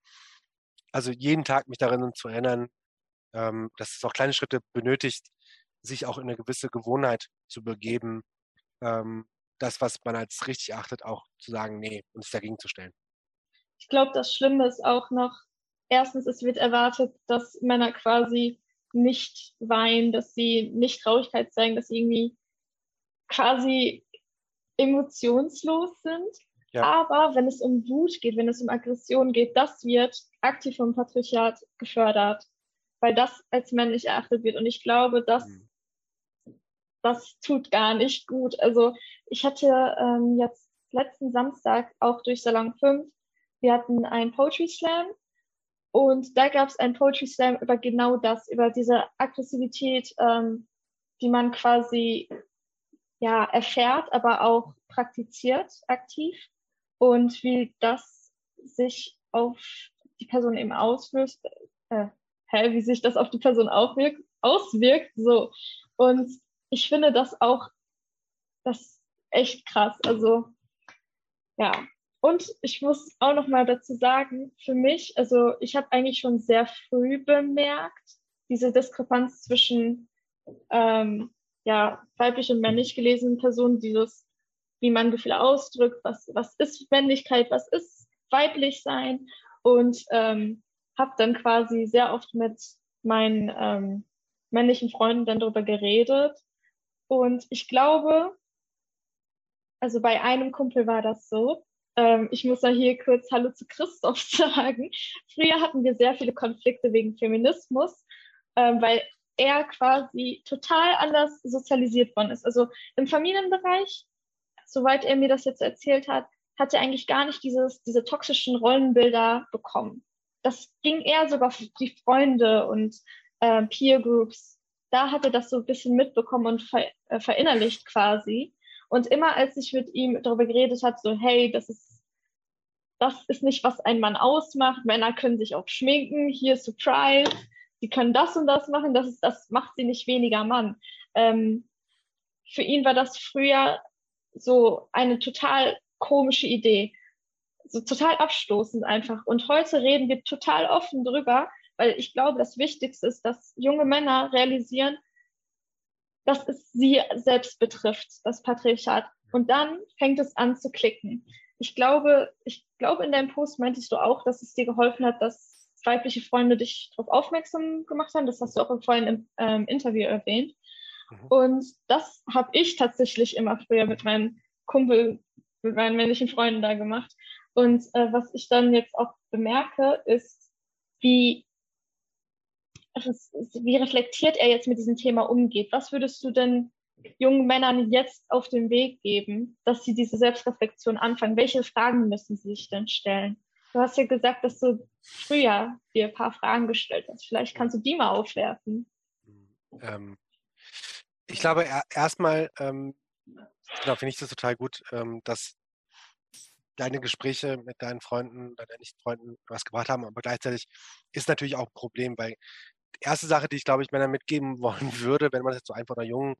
S2: also jeden Tag mich darin zu erinnern, ähm, dass es auch kleine Schritte benötigt, sich auch in eine gewisse Gewohnheit zu begeben, ähm, das, was man als richtig achtet, auch zu sagen, nee, und sich dagegen zu stellen.
S1: Ich glaube, das Schlimme ist auch noch, erstens, es wird erwartet, dass Männer quasi nicht weinen, dass sie nicht Traurigkeit zeigen, dass sie irgendwie quasi emotionslos sind. Ja. Aber wenn es um Wut geht, wenn es um Aggression geht, das wird aktiv vom Patriarchat gefördert, weil das als männlich erachtet wird. Und ich glaube, das, mhm. das tut gar nicht gut. Also ich hatte ähm, jetzt letzten Samstag auch durch Salon 5, wir hatten einen Poetry Slam und da gab es einen Poetry Slam über genau das, über diese Aggressivität, ähm, die man quasi ja, erfährt, aber auch praktiziert aktiv und wie das sich auf die Person eben auswirkt, äh, hä, wie sich das auf die Person aufwirkt, auswirkt, so. Und ich finde das auch, das echt krass, also, ja. Und ich muss auch noch mal dazu sagen, für mich, also ich habe eigentlich schon sehr früh bemerkt, diese Diskrepanz zwischen ähm, ja, weiblich und männlich gelesenen Personen dieses, wie man Gefühle ausdrückt, was, was ist Männlichkeit, was ist weiblich sein. Und ähm, habe dann quasi sehr oft mit meinen ähm, männlichen Freunden dann darüber geredet. Und ich glaube, also bei einem Kumpel war das so, ähm, ich muss da hier kurz Hallo zu Christoph sagen. Früher hatten wir sehr viele Konflikte wegen Feminismus, ähm, weil er quasi total anders sozialisiert worden ist. Also im Familienbereich, soweit er mir das jetzt erzählt hat, hat er eigentlich gar nicht dieses, diese toxischen Rollenbilder bekommen. Das ging eher sogar für die Freunde und äh, Peer Groups. Da hat er das so ein bisschen mitbekommen und ver, äh, verinnerlicht quasi. Und immer als ich mit ihm darüber geredet habe, so, hey, das ist, das ist nicht, was ein Mann ausmacht. Männer können sich auch schminken. Hier Surprise sie können das und das machen, das, ist, das macht sie nicht weniger Mann. Ähm, für ihn war das früher so eine total komische Idee, so total abstoßend einfach. Und heute reden wir total offen drüber, weil ich glaube, das Wichtigste ist, dass junge Männer realisieren, dass es sie selbst betrifft, das Patriarchat. Und dann fängt es an zu klicken. Ich glaube, ich glaube, in deinem Post meintest du auch, dass es dir geholfen hat, dass weibliche Freunde dich darauf aufmerksam gemacht haben. Das hast du auch vorhin im ähm, Interview erwähnt. Mhm. Und das habe ich tatsächlich immer früher mit meinem Kumpel, mit meinen männlichen Freunden da gemacht. Und äh, was ich dann jetzt auch bemerke, ist, wie, wie reflektiert er jetzt mit diesem Thema umgeht. Was würdest du denn jungen Männern jetzt auf den Weg geben, dass sie diese Selbstreflexion anfangen? Welche Fragen müssen sie sich denn stellen? Du hast ja gesagt, dass du früher dir ein paar Fragen gestellt hast. Vielleicht kannst du die mal aufwerfen.
S2: Ähm, ich glaube, erstmal ähm, genau, finde ich das total gut, ähm, dass deine Gespräche mit deinen Freunden deinen Nicht-Freunden was gebracht haben, aber gleichzeitig ist natürlich auch ein Problem, weil erste Sache, die ich, glaube ich, Männern mitgeben wollen würde, wenn man es jetzt so einfach einer Jungen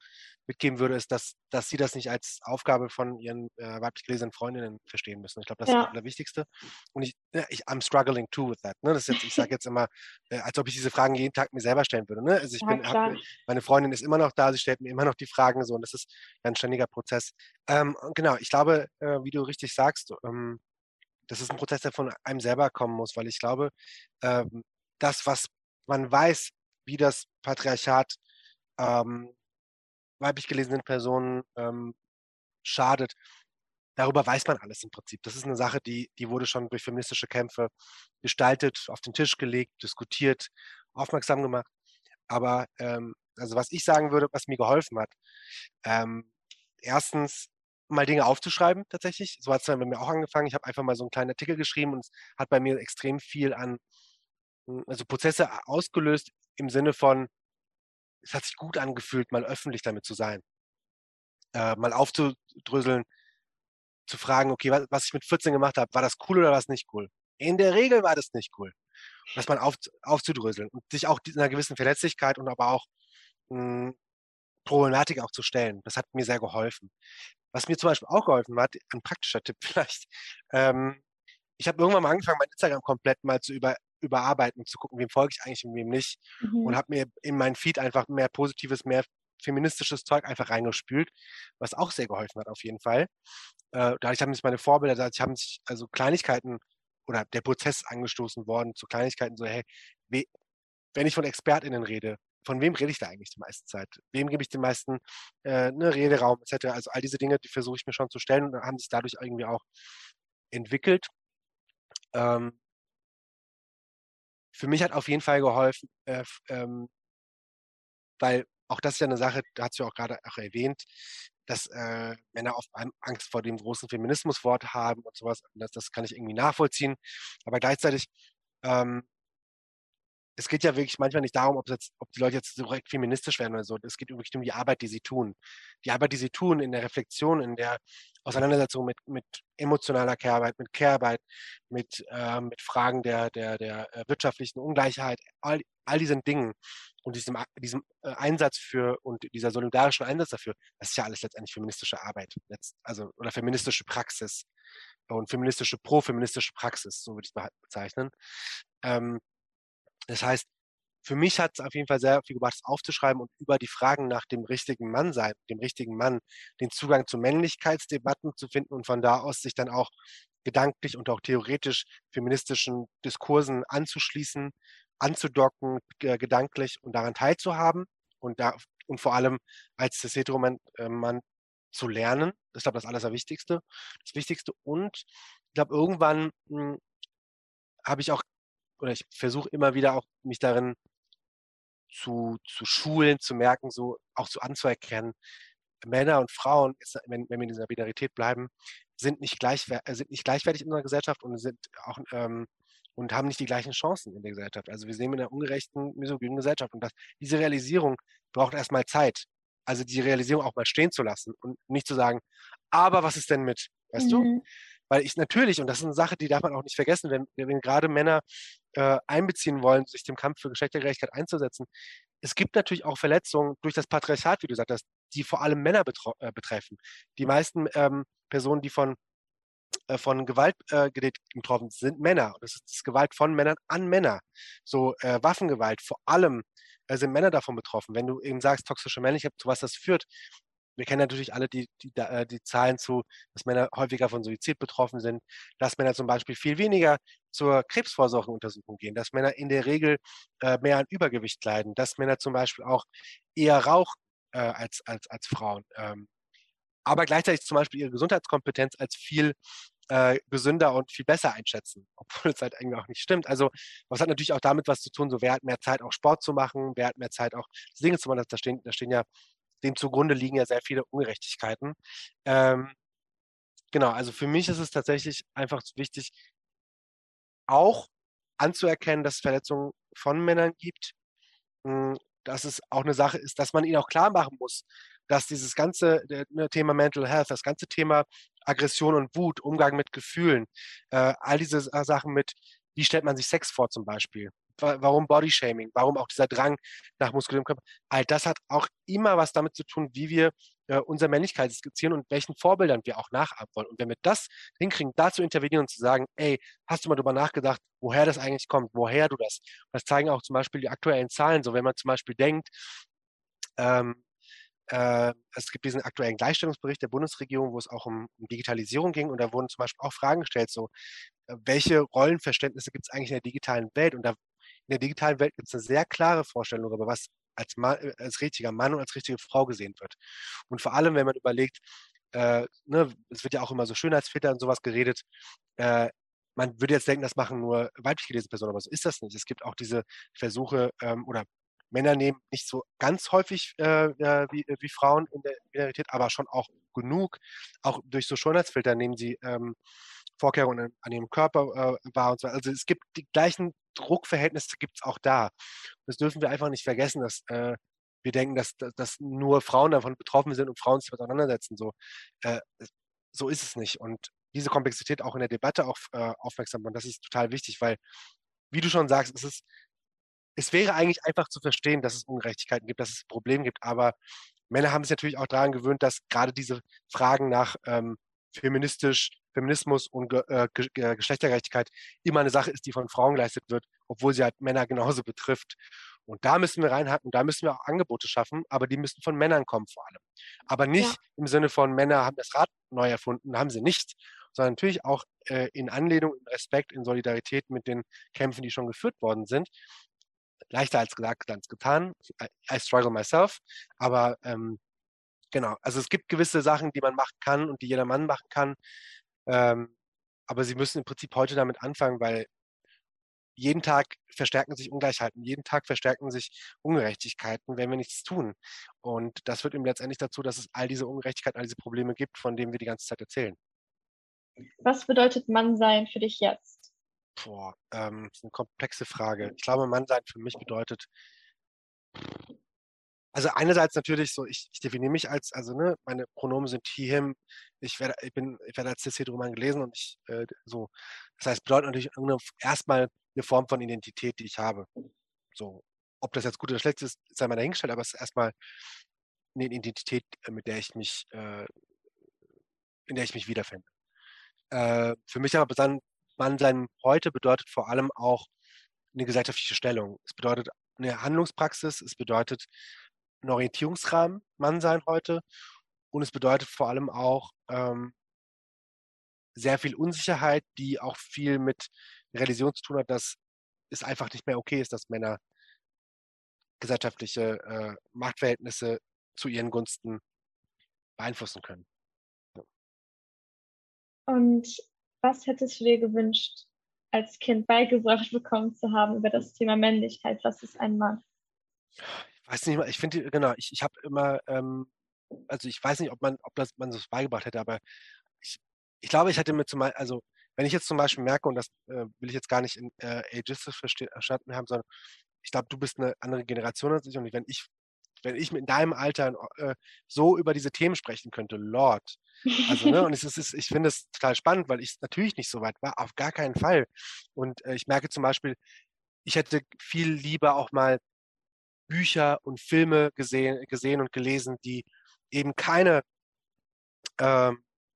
S2: mitgeben würde, ist, dass, dass sie das nicht als Aufgabe von ihren äh, weiblich gelesenen Freundinnen verstehen müssen. Ich glaube, das ja. ist das Allerwichtigste. Und ich, ja, ich, I'm struggling too with that. Ne? Das jetzt, ich sage jetzt immer, äh, als ob ich diese Fragen jeden Tag mir selber stellen würde. Ne? Also ich ja, bin, hab, meine Freundin ist immer noch da, sie stellt mir immer noch die Fragen so und das ist ein ständiger Prozess. Ähm, genau, ich glaube, äh, wie du richtig sagst, ähm, das ist ein Prozess, der von einem selber kommen muss, weil ich glaube, ähm, das, was man weiß, wie das Patriarchat ähm, weiblich gelesenen Personen ähm, schadet. Darüber weiß man alles im Prinzip. Das ist eine Sache, die, die wurde schon durch feministische Kämpfe gestaltet, auf den Tisch gelegt, diskutiert, aufmerksam gemacht. Aber ähm, also was ich sagen würde, was mir geholfen hat, ähm, erstens mal Dinge aufzuschreiben tatsächlich. So hat es bei mir auch angefangen. Ich habe einfach mal so einen kleinen Artikel geschrieben und es hat bei mir extrem viel an also Prozesse ausgelöst im Sinne von, es hat sich gut angefühlt, mal öffentlich damit zu sein. Äh, mal aufzudröseln, zu fragen, okay, was, was ich mit 14 gemacht habe, war das cool oder war es nicht cool? In der Regel war das nicht cool. Das mal auf, aufzudröseln und sich auch einer gewissen Verletzlichkeit und aber auch mh, hm, Problematik auch zu stellen. Das hat mir sehr geholfen. Was mir zum Beispiel auch geholfen hat, ein praktischer Tipp vielleicht, ähm, ich habe irgendwann mal angefangen, mein Instagram komplett mal zu über, überarbeiten, zu gucken, wem folge ich eigentlich und wem nicht. Mhm. Und habe mir in meinen Feed einfach mehr positives, mehr feministisches Zeug einfach reingespült, was auch sehr geholfen hat auf jeden Fall. Äh, dadurch haben sich meine Vorbilder, dadurch haben sich also Kleinigkeiten oder der Prozess angestoßen worden zu Kleinigkeiten, so hey, we, wenn ich von ExpertInnen rede, von wem rede ich da eigentlich die meiste Zeit? Wem gebe ich den meisten äh, ne, Rederaum etc.? Also all diese Dinge, die versuche ich mir schon zu stellen und haben sich dadurch irgendwie auch entwickelt. Ähm, für mich hat auf jeden Fall geholfen, äh, ähm, weil auch das ist ja eine Sache, da hat sie auch gerade auch erwähnt, dass äh, Männer oft Angst vor dem großen Feminismuswort haben und sowas. Das, das kann ich irgendwie nachvollziehen. Aber gleichzeitig ähm, es geht ja wirklich manchmal nicht darum, ob, jetzt, ob die Leute jetzt direkt feministisch werden oder so. Es geht wirklich um die Arbeit, die sie tun. Die Arbeit, die sie tun in der Reflexion, in der Auseinandersetzung mit, mit emotionaler Care-Arbeit, mit Care-Arbeit, mit, äh, mit Fragen der, der, der äh, wirtschaftlichen Ungleichheit, all, all diesen Dingen und diesem, diesem äh, Einsatz für und dieser solidarischen Einsatz dafür, das ist ja alles letztendlich feministische Arbeit, also oder feministische Praxis und feministische, pro-feministische Praxis, so würde ich es bezeichnen. Ähm, das heißt, für mich hat es auf jeden Fall sehr viel gebracht, es aufzuschreiben und über die Fragen nach dem richtigen Mann sein, dem richtigen Mann, den Zugang zu Männlichkeitsdebatten zu finden und von da aus sich dann auch gedanklich und auch theoretisch feministischen Diskursen anzuschließen, anzudocken, gedanklich und daran teilzuhaben und da und vor allem als Heteromann äh, zu lernen. Das ist, glaube ich, das Allerwichtigste. Das Wichtigste. Und ich glaube, irgendwann hm, habe ich auch oder ich versuche immer wieder auch mich darin zu, zu schulen, zu merken, so auch so anzuerkennen, Männer und Frauen, wenn, wenn wir in dieser Binarität bleiben, sind nicht, gleich, äh, sind nicht gleichwertig in unserer Gesellschaft und sind auch ähm, und haben nicht die gleichen Chancen in der Gesellschaft. Also wir sehen in einer ungerechten, misogynen Gesellschaft und das, diese Realisierung braucht erstmal Zeit. Also die Realisierung auch mal stehen zu lassen und nicht zu sagen, aber was ist denn mit, weißt mhm. du? Weil ich natürlich, und das ist eine Sache, die darf man auch nicht vergessen, wenn, wenn gerade Männer äh, einbeziehen wollen, sich dem Kampf für Geschlechtergerechtigkeit einzusetzen, es gibt natürlich auch Verletzungen durch das Patriarchat, wie du sagst, die vor allem Männer äh, betreffen. Die meisten ähm, Personen, die von, äh, von Gewalt äh, betroffen sind, sind Männer. Und das ist Gewalt von Männern an Männer. So äh, Waffengewalt, vor allem äh, sind Männer davon betroffen. Wenn du eben sagst, toxische Männlichkeit, zu was das führt, wir kennen natürlich alle die, die, äh, die Zahlen zu, dass Männer häufiger von Suizid betroffen sind, dass Männer zum Beispiel viel weniger zur Krebsvorsorgeuntersuchung gehen, dass Männer in der Regel äh, mehr an Übergewicht leiden, dass Männer zum Beispiel auch eher rauchen äh, als, als, als Frauen. Ähm, aber gleichzeitig zum Beispiel ihre Gesundheitskompetenz als viel äh, gesünder und viel besser einschätzen, obwohl es halt irgendwie auch nicht stimmt. Also was hat natürlich auch damit was zu tun, so wer hat mehr Zeit auch Sport zu machen, wer hat mehr Zeit auch Dinge zu machen, da stehen, da stehen ja dem zugrunde liegen ja sehr viele Ungerechtigkeiten. Ähm, genau, also für mich ist es tatsächlich einfach wichtig, auch anzuerkennen, dass es Verletzungen von Männern gibt, hm, dass es auch eine Sache ist, dass man ihnen auch klar machen muss, dass dieses ganze ne, Thema Mental Health, das ganze Thema Aggression und Wut, Umgang mit Gefühlen, äh, all diese Sachen mit, wie stellt man sich Sex vor zum Beispiel, warum Bodyshaming, warum auch dieser Drang nach muskulärem Körper. All das hat auch immer was damit zu tun, wie wir äh, unsere Männlichkeit skizzieren und welchen Vorbildern wir auch nachahmen wollen. Und wenn wir das hinkriegen, da zu intervenieren und zu sagen, ey, hast du mal darüber nachgedacht, woher das eigentlich kommt, woher du das? Das zeigen auch zum Beispiel die aktuellen Zahlen. So, wenn man zum Beispiel denkt, ähm, äh, es gibt diesen aktuellen Gleichstellungsbericht der Bundesregierung, wo es auch um, um, Digitalisierung ging und da wurden zum Beispiel auch Fragen gestellt, so welche Rollenverständnisse gibt es eigentlich in der digitalen Welt? Und da, in der digitalen Welt gibt es eine sehr klare Vorstellung darüber, was als, äh, als richtiger Mann und als richtige Frau gesehen wird. Und vor allem, wenn man überlegt, äh, ne, es wird ja auch immer so Schönheitsfilter und sowas geredet, äh, man würde jetzt denken, das machen nur weiblich gelesene Personen, aber so ist das nicht. Es gibt auch diese Versuche ähm, oder Männer nehmen nicht so ganz häufig äh, wie, wie, Frauen in der Binarität, aber schon auch genug. Auch durch so Schönheitsfilter nehmen sie ähm, Vorkehrungen an ihrem Körper äh, wahr und so. Also es gibt die gleichen Druckverhältnisse gibt es auch da. Das dürfen wir einfach nicht vergessen, dass äh, wir denken, dass, dass, dass, nur Frauen davon betroffen sind und Frauen sich auseinandersetzen. So, äh, so ist es nicht. Und diese Komplexität auch in der Debatte auf, äh, aufmerksam machen, das ist total wichtig, weil, wie du schon sagst, es ist es wäre eigentlich einfach zu verstehen, dass es Ungerechtigkeiten gibt, dass es Probleme gibt, aber Männer haben sich natürlich auch daran gewöhnt, dass gerade diese Fragen nach ähm, feministisch, Feminismus und äh, Geschlechtergerechtigkeit immer eine Sache ist, die von Frauen geleistet wird, obwohl sie halt Männer genauso betrifft. Und da müssen wir reinhaken, da müssen wir auch Angebote schaffen, aber die müssen von Männern kommen vor allem. Aber nicht ja. im Sinne von Männer haben das Rad neu erfunden, haben sie nicht, sondern natürlich auch äh, in Anlehnung, in Respekt, in Solidarität mit den Kämpfen, die schon geführt worden sind leichter als gesagt als getan. I, struggle myself. Aber ähm, genau, also es gibt gewisse Sachen, die man machen kann und die jeder Mann machen kann. Ähm, aber sie müssen im Prinzip heute damit anfangen, weil jeden Tag verstärken sich Ungleichheiten, jeden Tag verstärken sich Ungerechtigkeiten, wenn wir nichts tun. Und das führt eben letztendlich dazu, dass es all diese Ungerechtigkeiten, all diese Probleme gibt, von denen wir die ganze Zeit erzählen.
S1: Was bedeutet Mannsein für dich jetzt?
S2: Boah, ähm, das ist eine komplexe Frage. Ich glaube, Mannsein für mich bedeutet, also einerseits natürlich so, ich, ich definiere mich als, also ne, meine Pronomen sind he, him, ich werde, ich bin, ich werde als cis-heteroman gelesen und ich, äh, so, das heißt, bedeutet natürlich erstmal eine Form von Identität, die ich habe. So, ob das jetzt gut oder schlecht ist, sei mal dahingestellt, aber es ist erstmal eine Identität, äh, mit der ich mich, äh, in der ich mich wiederfinde. Äh, für mich aber dann Mannsein heute bedeutet vor allem auch eine gesellschaftliche Stellung. Es bedeutet eine Handlungspraxis, es bedeutet ein Orientierungsrahmen, Mannsein heute. Und es bedeutet vor allem auch ähm, sehr viel Unsicherheit, die auch viel mit Religion zu tun hat, dass es einfach nicht mehr okay ist, dass Männer gesellschaftliche äh, Machtverhältnisse zu ihren Gunsten beeinflussen können.
S1: Und was hättest du dir gewünscht, als Kind beigebracht bekommen zu haben über das Thema Männlichkeit? Was ist ein Mann?
S2: Ich weiß nicht, ich finde, genau, ich, ich habe immer, ähm, also ich weiß nicht, ob man, ob das man das beigebracht hätte, aber ich, ich glaube, ich hätte mir zum Beispiel, also wenn ich jetzt zum Beispiel merke, und das äh, will ich jetzt gar nicht in äh, ageistisch verstanden haben, sondern ich glaube, du bist eine andere Generation als ich und wenn ich wenn ich in deinem Alter äh, so über diese Themen sprechen könnte, Lord. Also, ne, und es ist, ich finde es total spannend, weil ich natürlich nicht so weit war, auf gar keinen Fall. Und äh, ich merke zum Beispiel, ich hätte viel lieber auch mal Bücher und Filme gesehen, gesehen und gelesen, die eben keine äh,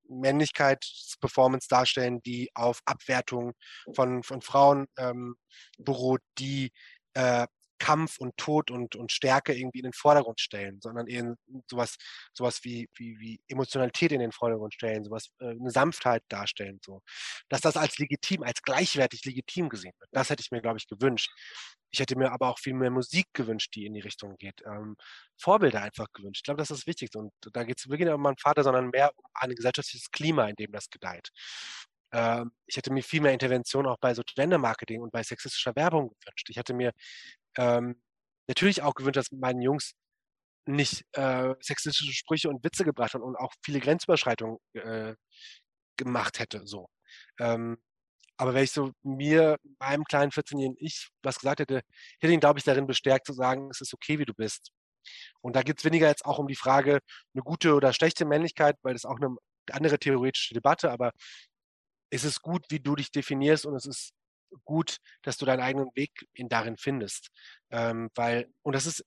S2: Männlichkeitsperformance darstellen, die auf Abwertung von, von Frauen ähm, beruht, die äh, Kampf und Tod und, und Stärke irgendwie in den Vordergrund stellen, sondern eher sowas, sowas wie, wie, wie Emotionalität in den Vordergrund stellen, sowas, äh, eine Sanftheit darstellen, so. Dass das als legitim, als gleichwertig legitim gesehen wird. Das hätte ich mir, glaube ich, gewünscht. Ich hätte mir aber auch viel mehr Musik gewünscht, die in die Richtung geht. Ähm, Vorbilder einfach gewünscht. Ich glaube, das ist das Wichtigste. Und da geht es wirklich nicht um meinen Vater, sondern mehr um ein gesellschaftliches Klima, in dem das gedeiht. Ähm, ich hätte mir viel mehr Intervention auch bei so Gender-Marketing und bei sexistischer Werbung gewünscht. Ich hätte mir ähm, natürlich auch gewünscht, dass meinen Jungs nicht äh, sexistische Sprüche und Witze gebracht haben und auch viele Grenzüberschreitungen äh, gemacht hätte. So. Ähm, aber wenn ich so mir, meinem kleinen 14-jährigen Ich, was gesagt hätte, hätte ihn, glaube ich, darin bestärkt zu sagen, es ist okay, wie du bist. Und da geht es weniger jetzt auch um die Frage, eine gute oder schlechte Männlichkeit, weil das auch eine andere theoretische Debatte, aber es ist gut, wie du dich definierst und es ist gut, dass du deinen eigenen Weg in darin findest. Ähm, weil, und das ist,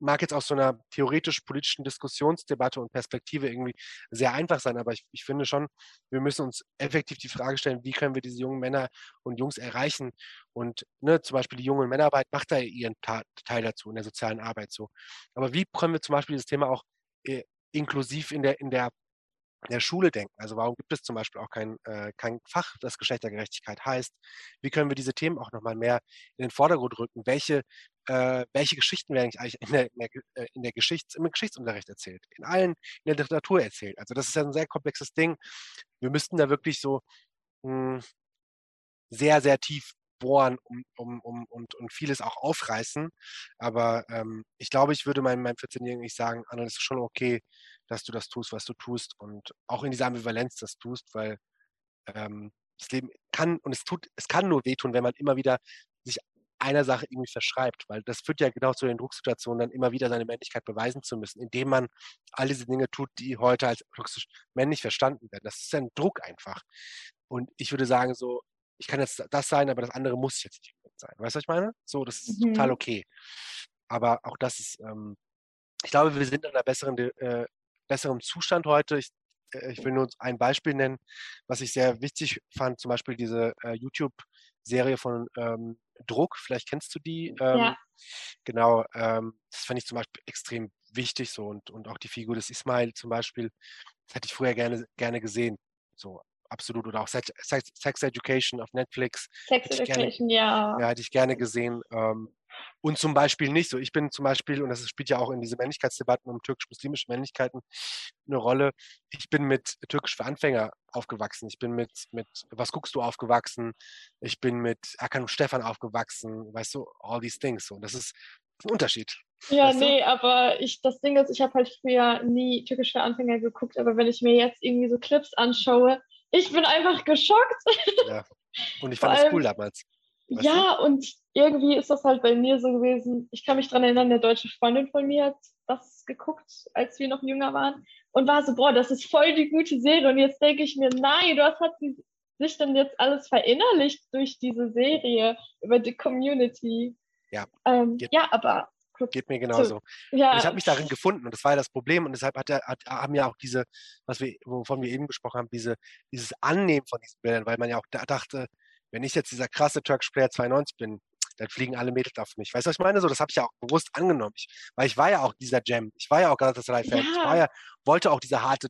S2: mag jetzt aus so einer theoretisch-politischen Diskussionsdebatte und Perspektive irgendwie sehr einfach sein, aber ich, ich finde schon, wir müssen uns effektiv die Frage stellen, wie können wir diese jungen Männer und Jungs erreichen? Und ne, zum Beispiel die junge Männerarbeit macht da ihren Ta Teil dazu in der sozialen Arbeit so. Aber wie können wir zum Beispiel dieses Thema auch äh, inklusiv in der, in der der Schule denken. Also warum gibt es zum Beispiel auch kein, äh, kein Fach, das Geschlechtergerechtigkeit heißt? Wie können wir diese Themen auch nochmal mehr in den Vordergrund rücken? Welche, äh, welche Geschichten werden eigentlich in der, in der, äh, in der Geschichts-, im Geschichtsunterricht erzählt? In allen, in der Literatur erzählt. Also das ist ja ein sehr komplexes Ding. Wir müssten da wirklich so mh, hm, sehr, sehr tief bohren um, um, um, und, und vieles auch aufreißen. Aber ähm, ich glaube, ich würde meinem, meinem 14-Jährigen nicht sagen, Anna, das ist schon okay, dass du das tust, was du tust und auch in dieser Ambivalenz das tust, weil ähm, das Leben kann und es tut, es kann nur wehtun, wenn man immer wieder sich einer Sache irgendwie verschreibt, weil das führt ja genau zu den Drucksituationen, dann immer wieder seine Männlichkeit beweisen zu müssen, indem man all diese Dinge tut, die heute als toxisch männlich verstanden werden. Das ist ein Druck einfach. Und ich würde sagen, so, ich kann jetzt das sein, aber das andere muss jetzt nicht sein. Weißt du, was ich meine? So, das ist mhm. total okay. Aber auch das ist, ähm, ich glaube, wir sind in einer besseren, äh, besseren Zustand heute. Ich, äh, ich will nur ein Beispiel nennen, was ich sehr wichtig fand, zum Beispiel diese äh, YouTube-Serie von ähm, Druck, vielleicht kennst du die. Ähm, ja. Genau, ähm, das fand ich zum Beispiel extrem wichtig so und, und auch die Figur des Ismail zum Beispiel, das hätte ich früher gerne, gerne gesehen. So, absolut. Oder auch Sex, Sex Education auf Netflix.
S1: Sex Education, gerne, ja.
S2: Ja, hätte ich gerne gesehen. Ähm, und zum Beispiel nicht so. Ich bin zum Beispiel, und das spielt ja auch in diese Männlichkeitsdebatten um türkisch-muslimische Männlichkeiten eine Rolle, ich bin mit Türkisch für Anfänger aufgewachsen. Ich bin mit, mit Was guckst du aufgewachsen. Ich bin mit Erkan und Stefan aufgewachsen. Weißt du, all these things. So. das ist ein Unterschied.
S1: Ja, weißt nee, du? aber ich, das Ding ist, ich habe halt früher nie Türkisch für Anfänger geguckt, aber wenn ich mir jetzt irgendwie so Clips anschaue, ich bin einfach geschockt.
S2: Ja. Und ich fand es cool damals.
S1: Ja, du? und irgendwie ist das halt bei mir so gewesen. Ich kann mich daran erinnern, eine deutsche Freundin von mir hat das geguckt, als wir noch jünger waren und war so, boah, das ist voll die gute Serie. Und jetzt denke ich mir, nein, was hat sie sich denn jetzt alles verinnerlicht durch diese Serie über die Community?
S2: Ja.
S1: Ähm, ja, aber
S2: Geht mir genauso. Ja. ich habe mich darin gefunden und das war ja das Problem und deshalb hat, hat, haben ja auch diese, was wir, wovon wir eben gesprochen haben, diese, dieses Annehmen von diesen Bildern, weil man ja auch da dachte, wenn ich jetzt dieser krasse Turkish Player 92 bin, dann fliegen alle Mädels auf mich. Weißt du, was ich meine? So, das habe ich ja auch bewusst angenommen. Ich, weil ich war ja auch dieser Jam. Ich war ja auch Galatasaray-Fan. Ja. Ich war ja, wollte auch dieser harte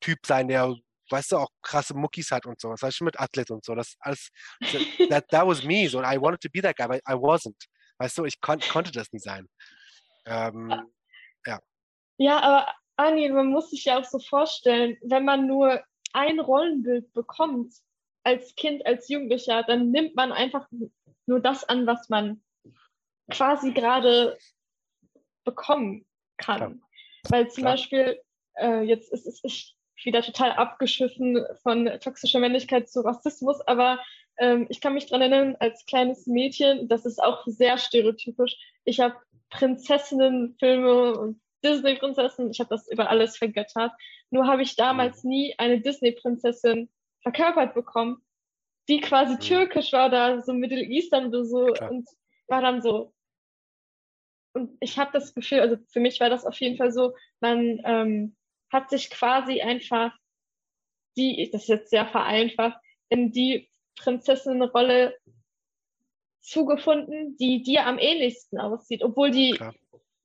S2: Typ sein, der, weißt du, auch krasse Muckis hat und so. Das heißt mit Athlet und so. Das alles, that, that was me. So, I wanted to be that guy, but I wasn't. Weißt du, ich kon konnte das nie sein. Ähm, ja.
S1: Ja, aber Anni, man muss sich ja auch so vorstellen, wenn man nur ein Rollenbild bekommt als Kind, als Jugendlicher, dann nimmt man einfach nur das an, was man quasi gerade bekommen kann. Klar. Weil zum Klar. Beispiel, äh, jetzt ist es wieder total abgeschiffen von toxischer Männlichkeit zu Rassismus, aber ähm, ich kann mich dran erinnern, als kleines Mädchen, das ist auch sehr stereotypisch. Ich habe Prinzessinnenfilme und Disney-Prinzessinnen, ich habe das über alles vergöttert. Nur habe ich damals mhm. nie eine Disney-Prinzessin verkörpert bekommen, die quasi mhm. türkisch war, da so Middle Eastern so Klar. und war dann so. Und ich habe das Gefühl, also für mich war das auf jeden Fall so, man ähm, hat sich quasi einfach die, das ist jetzt sehr vereinfacht, in die Prinzessinnenrolle zugefunden, die dir am ähnlichsten aussieht, obwohl die Klar.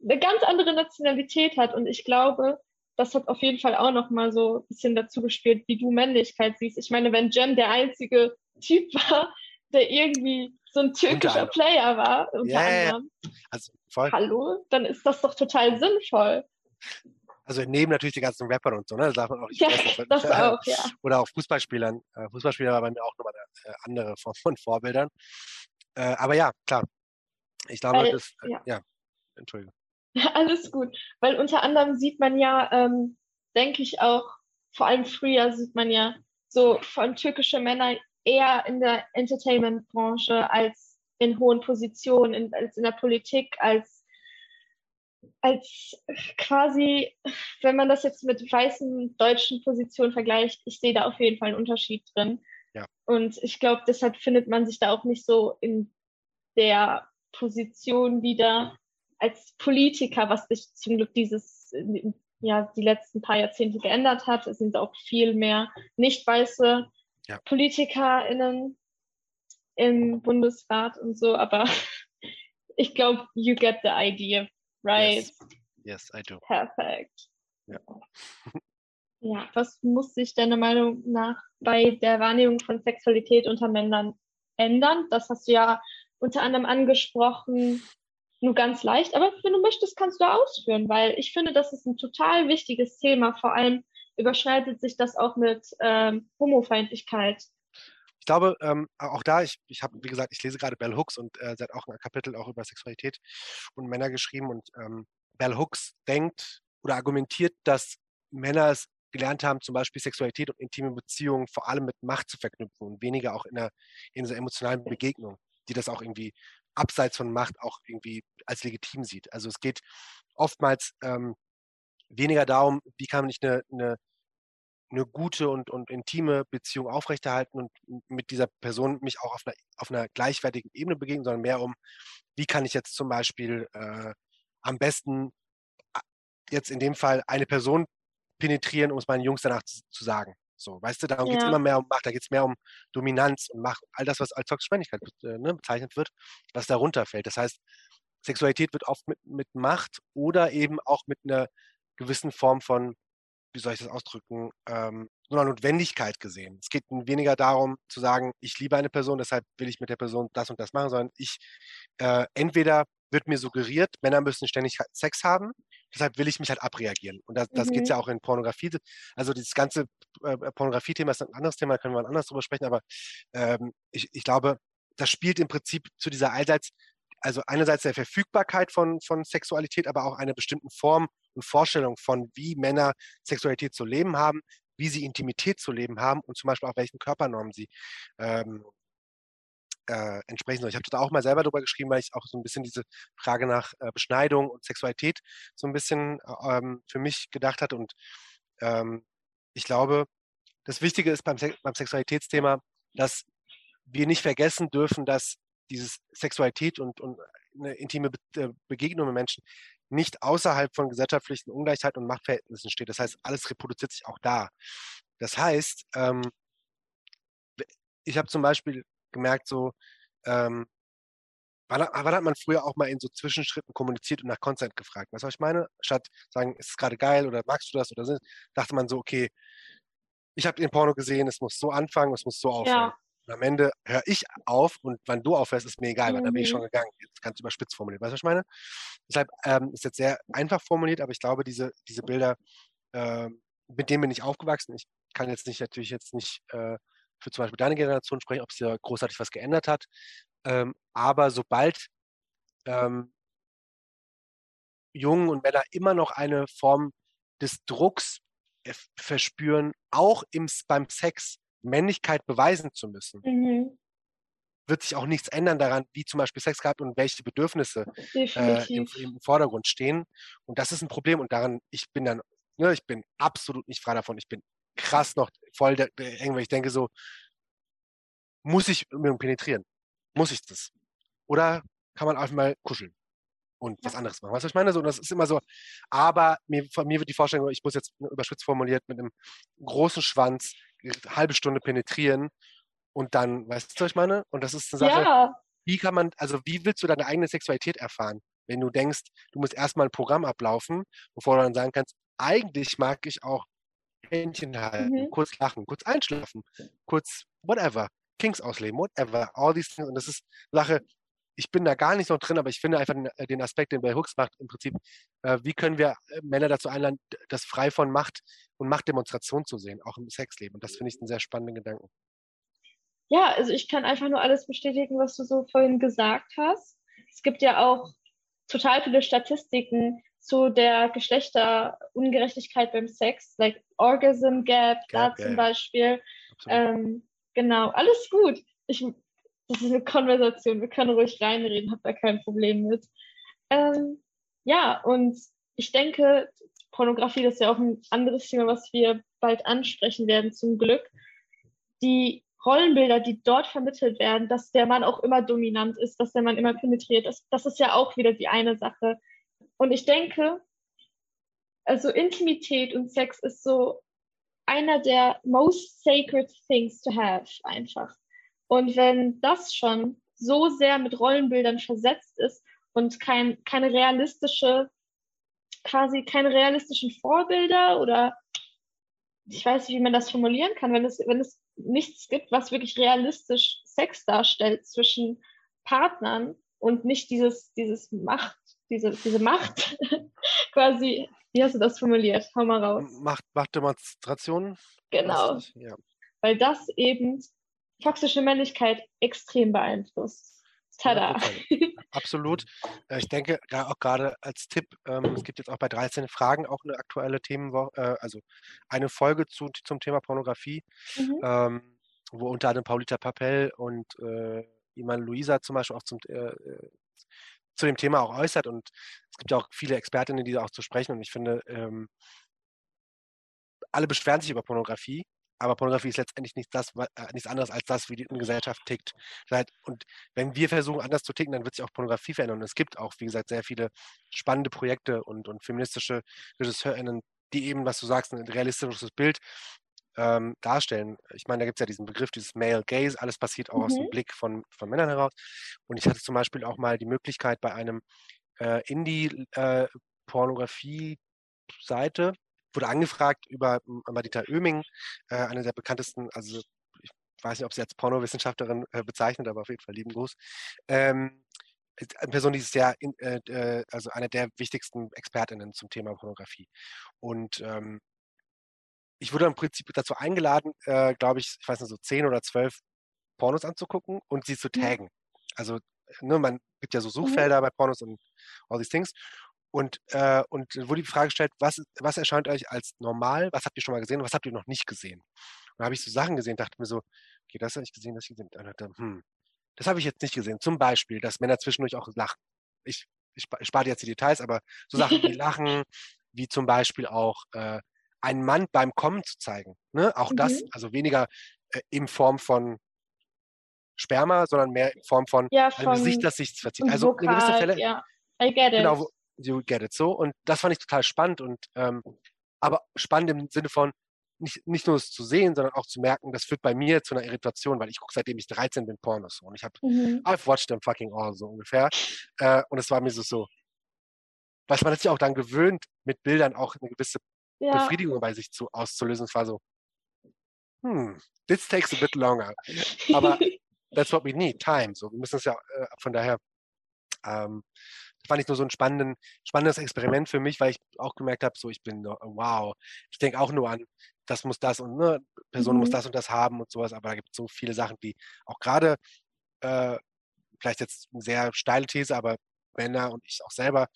S1: eine ganz andere Nationalität hat. Und ich glaube, das hat auf jeden Fall auch noch mal so ein bisschen dazu gespielt, wie du Männlichkeit siehst. Ich meine, wenn Jem der einzige Typ war, der irgendwie so ein türkischer Player war, unter yeah. anderem,
S2: also,
S1: hallo, dann ist das doch total sinnvoll.
S2: Also neben natürlich den ganzen Rappern und so, ne? Das darf man auch nicht ja,
S1: vergessen. Das auch, ja.
S2: Oder auch Fußballspielern. Äh, Fußballspieler war bei mir auch nochmal eine äh, andere Form von Vorbildern. Äh, aber ja, klar. Ich glaube, Weil, das, ja. ja, Entschuldigung.
S1: Alles gut. Weil unter anderem sieht man ja, ähm, denke ich auch, vor allem früher sieht man ja so von türkische Männer eher in der Entertainment-Branche als in hohen Positionen, in, als in der Politik, als als quasi, wenn man das jetzt mit weißen deutschen Positionen vergleicht, ich sehe da auf jeden Fall einen Unterschied drin.
S2: Ja.
S1: Und ich glaube, deshalb findet man sich da auch nicht so in der Position wieder als Politiker, was sich zum Glück dieses, ja, die letzten paar Jahrzehnte geändert hat. Es sind auch viel mehr nicht weiße ja. PolitikerInnen im Bundesrat und so, aber ich glaube, you get the idea, right?
S2: Yes, yes I do.
S1: Perfekt.
S2: Ja.
S1: ja, was muss sich deiner Meinung nach bei der Wahrnehmung von Sexualität unter Männern ändern? Das hast du ja unter anderem angesprochen, nur ganz leicht, aber wenn du möchtest, kannst du ausführen, weil ich finde, das ist ein total wichtiges Thema. Vor allem überschneidet sich das auch mit ähm, Homofeindlichkeit.
S2: Ich glaube, ähm, auch da, ich, ich habe, wie gesagt, ich lese gerade Bell Hooks und äh, sie hat auch ein Kapitel auch über Sexualität und Männer geschrieben und ähm, Bell Hooks denkt oder argumentiert, dass Männer es gelernt haben, zum Beispiel Sexualität und intime Beziehungen vor allem mit Macht zu verknüpfen und weniger auch in einer, in einer emotionalen Begegnung, die das auch irgendwie abseits von Macht auch irgendwie als legitim sieht. Also es geht oftmals ähm, weniger darum, wie kann ich eine, eine, eine gute und, und intime Beziehung aufrechterhalten und mit dieser Person mich auch auf einer, auf einer gleichwertigen Ebene begegnen, sondern mehr um, wie kann ich jetzt zum Beispiel äh, am besten jetzt in dem Fall eine Person penetrieren, um es meinen Jungs danach zu, zu sagen. So, weißt du, darum ja. geht es immer mehr um Macht, da geht es mehr um Dominanz und Macht, all das, was als toxische Männlichkeit äh, ne, bezeichnet wird, was darunter fällt. Das heißt, Sexualität wird oft mit, mit Macht oder eben auch mit einer gewissen Form von, wie soll ich das ausdrücken, ähm, so einer Notwendigkeit gesehen. Es geht weniger darum zu sagen, ich liebe eine Person, deshalb will ich mit der Person das und das machen, sondern ich äh, entweder wird mir suggeriert, Männer müssen ständig Sex haben deshalb will ich mich halt abreagieren. Und das, das mhm. geht ja auch in Pornografie. Also dieses ganze äh, Pornografie-Thema ist ein anderes Thema, da können wir anders drüber sprechen, aber ähm, ich, ich glaube, das spielt im Prinzip zu dieser allseits, also einerseits der Verfügbarkeit von, von Sexualität, aber auch einer bestimmten Form und Vorstellung von, wie Männer Sexualität zu leben haben, wie sie Intimität zu leben haben und zum Beispiel auch welchen Körpernormen sie ähm, äh, entsprechen. Ich habe da auch mal selber drüber geschrieben, weil ich auch so ein bisschen diese Frage nach äh, Beschneidung und Sexualität so ein bisschen ähm, für mich gedacht hat. Und ähm, ich glaube, das Wichtige ist beim, Se beim Sexualitätsthema, dass wir nicht vergessen dürfen, dass dieses Sexualität und, und eine intime Be äh, Begegnung mit Menschen nicht außerhalb von gesellschaftlichen Ungleichheit und Machtverhältnissen steht. Das heißt, alles reproduziert sich auch da. Das heißt, ähm, ich habe zum Beispiel gemerkt, so, ähm, wann, wann, hat man früher auch mal in so Zwischenschritten kommuniziert und nach Consent gefragt? Weißt du, was ich meine? Statt sagen, ist es gerade geil oder magst du das oder so, dachte man so, okay, ich habe den Porno gesehen, es muss so anfangen, es muss so aufhören. Ja. Und am Ende höre ich auf und wann du aufhörst, ist mir egal, mhm. weil dann bin ich schon mhm. gegangen. Jetzt ganz überspitzt formuliert. Weißt du, was ich meine? Deshalb ähm, ist jetzt sehr einfach formuliert, aber ich glaube, diese, diese Bilder, äh, mit denen bin ich aufgewachsen. Ich kann jetzt nicht natürlich jetzt nicht äh, für zum Beispiel deine Generation sprechen, ob sich da großartig was geändert hat. Ähm, aber sobald ähm, Jungen und Männer immer noch eine Form des Drucks verspüren, auch im, beim Sex Männlichkeit beweisen zu müssen, mhm. wird sich auch nichts ändern daran, wie zum Beispiel Sex gehabt und welche Bedürfnisse äh, im, im, Vordergrund stehen. Und das ist ein Problem. Und daran, ich bin dann, ne, ich bin absolut nicht frei davon. Ich bin krass noch voll der, der eng, weil ich denke so, muss ich penetrieren? Muss ich das? Oder kann man einfach mal kuscheln und was anderes machen? Weißt du, was ich meine? So, das ist immer so, aber mir, mir wird die Vorstellung, ich muss jetzt überspitzt formuliert mit einem großen Schwanz eine halbe Stunde penetrieren und dann, weißt du, was ich meine? Und das ist eine Sache, ja. wie kann man, also wie willst du deine eigene Sexualität erfahren? Wenn du denkst, du musst erstmal ein Programm ablaufen, bevor du dann sagen kannst, eigentlich mag ich auch Händchen halten, mhm. kurz lachen, kurz einschlafen, kurz whatever, Kings ausleben, whatever, all these things. Und das ist Sache, ich bin da gar nicht so drin, aber ich finde einfach den, Aspekt, den Bell Hooks macht, im Prinzip, äh, wie können wir äh, Männer dazu einladen, das frei von Macht und Machtdemonstration zu sehen, auch im Sexleben. Und das finde ich einen sehr spannenden Gedanken.
S1: Ja, also ich kann einfach nur alles bestätigen, was du so vorhin gesagt hast. Es gibt ja auch total viele Statistiken, zu der Geschlechterungerechtigkeit beim Sex, like Orgasm Gap, Gap da zum Beispiel. Ähm, genau, alles gut. Ich, das ist eine Konversation, wir können ruhig reinreden, hab da kein Problem mit. Ähm, ja, und ich denke, Pornografie, das ist ja auch ein anderes Thema, was wir bald ansprechen werden, zum Glück. Die Rollenbilder, die dort vermittelt werden, dass der Mann auch immer dominant ist, dass der Mann immer penetriert ist, das ist ja auch wieder die eine Sache. Und ich denke, also Intimität und Sex ist so einer der most sacred things to have einfach. Und wenn das schon so sehr mit Rollenbildern versetzt ist und kein, keine realistische, quasi keine realistischen Vorbilder oder ich weiß nicht, wie man das formulieren kann, wenn es, wenn es nichts gibt, was wirklich realistisch Sex darstellt zwischen Partnern und nicht dieses, dieses Macht, diese, diese Macht quasi, wie hast du das formuliert? Hau mal raus.
S2: Macht, Machtdemonstrationen?
S1: Genau. Ja. Weil das eben toxische Männlichkeit extrem beeinflusst. Tada.
S2: Absolut. Äh, ich denke auch gerade als Tipp, ähm, es gibt jetzt auch bei 13 Fragen auch eine aktuelle Themenwoche, äh, also eine Folge zu, zum Thema Pornografie, mhm. ähm, wo unter anderem Paulita Papel und äh, Iman Luisa zum Beispiel auch zum, zu dem Thema auch äußert. Und es gibt ja auch viele Expertinnen, die da auch zu sprechen. Und ich finde, ähm, alle beschweren sich über Pornografie, aber Pornografie ist letztendlich nichts, das, äh, nichts anderes als das, wie die Gesellschaft tickt. Und wenn wir versuchen, anders zu ticken, dann wird sich auch Pornografie verändern. Und es gibt auch, wie gesagt, sehr viele spannende Projekte und, und feministische RegisseurInnen, die eben, was du sagst, ein realistisches Bild ähm, darstellen. Ich meine, da gibt es ja diesen Begriff, dieses Male Gaze, alles passiert auch mhm. aus dem mhm. Blick von, von Männern heraus. Und ich hatte zum Beispiel auch mal die Möglichkeit bei einem äh, Indie-Pornografie-Seite, äh, wurde angefragt über Madita Oeming, äh, eine der bekanntesten, also ich weiß nicht, ob sie als Pornowissenschaftlerin äh, bezeichnet, aber auf jeden Fall lieben Gruß. Ähm, eine Person, die ist sehr, äh, äh, also eine der wichtigsten Expertinnen zum Thema Pornografie. Und ähm, ich wurde im Prinzip dazu eingeladen, äh, glaube ich, ich weiß nicht, so zehn oder zwölf Pornos anzugucken und sie zu mhm. taggen. Also ne, man gibt ja so mhm. Suchfelder bei Pornos und all these things. Und, äh, und wurde die Frage gestellt, was, was erscheint euch als normal, was habt ihr schon mal gesehen und was habt ihr noch nicht gesehen? Und da habe ich so Sachen gesehen, dachte mir so, okay, das habe ich gesehen, das ich gesehen. Und dachte, hm, das habe ich jetzt nicht gesehen. Zum Beispiel, dass Männer zwischendurch auch lachen. Ich, ich, ich spare jetzt die Details, aber so Sachen wie Lachen, wie zum Beispiel auch äh, einen Mann beim Kommen zu zeigen. Ne? Auch mhm. das, also weniger äh, in Form von Sperma, sondern mehr in Form von,
S1: ja,
S2: einem Gesicht, das sich verzieht. Also Vokal, in gewisse Fälle.
S1: Ja. I get it. Genau,
S2: you get it so. Und das fand ich total spannend und ähm, aber spannend im Sinne von nicht, nicht nur es zu sehen, sondern auch zu merken, das führt bei mir zu einer Irritation, weil ich gucke seitdem ich 13 bin Pornos und ich habe mhm. I've watched them fucking all so ungefähr äh, und es war mir so so, was man sich auch dann gewöhnt, mit Bildern auch eine gewisse ja. Befriedigung bei sich zu, auszulösen. Es war so, hm, this takes a bit longer, aber that's what we need, time. So, wir müssen es ja äh, von daher ähm, fand ich nur so ein spannenden, spannendes Experiment für mich, weil ich auch gemerkt habe, so ich bin, wow, ich denke auch nur an, das muss das und ne, Person mhm. muss das und das haben und sowas, aber da gibt es so viele Sachen, die auch gerade, äh, vielleicht jetzt eine sehr steile These, aber Männer und ich auch selber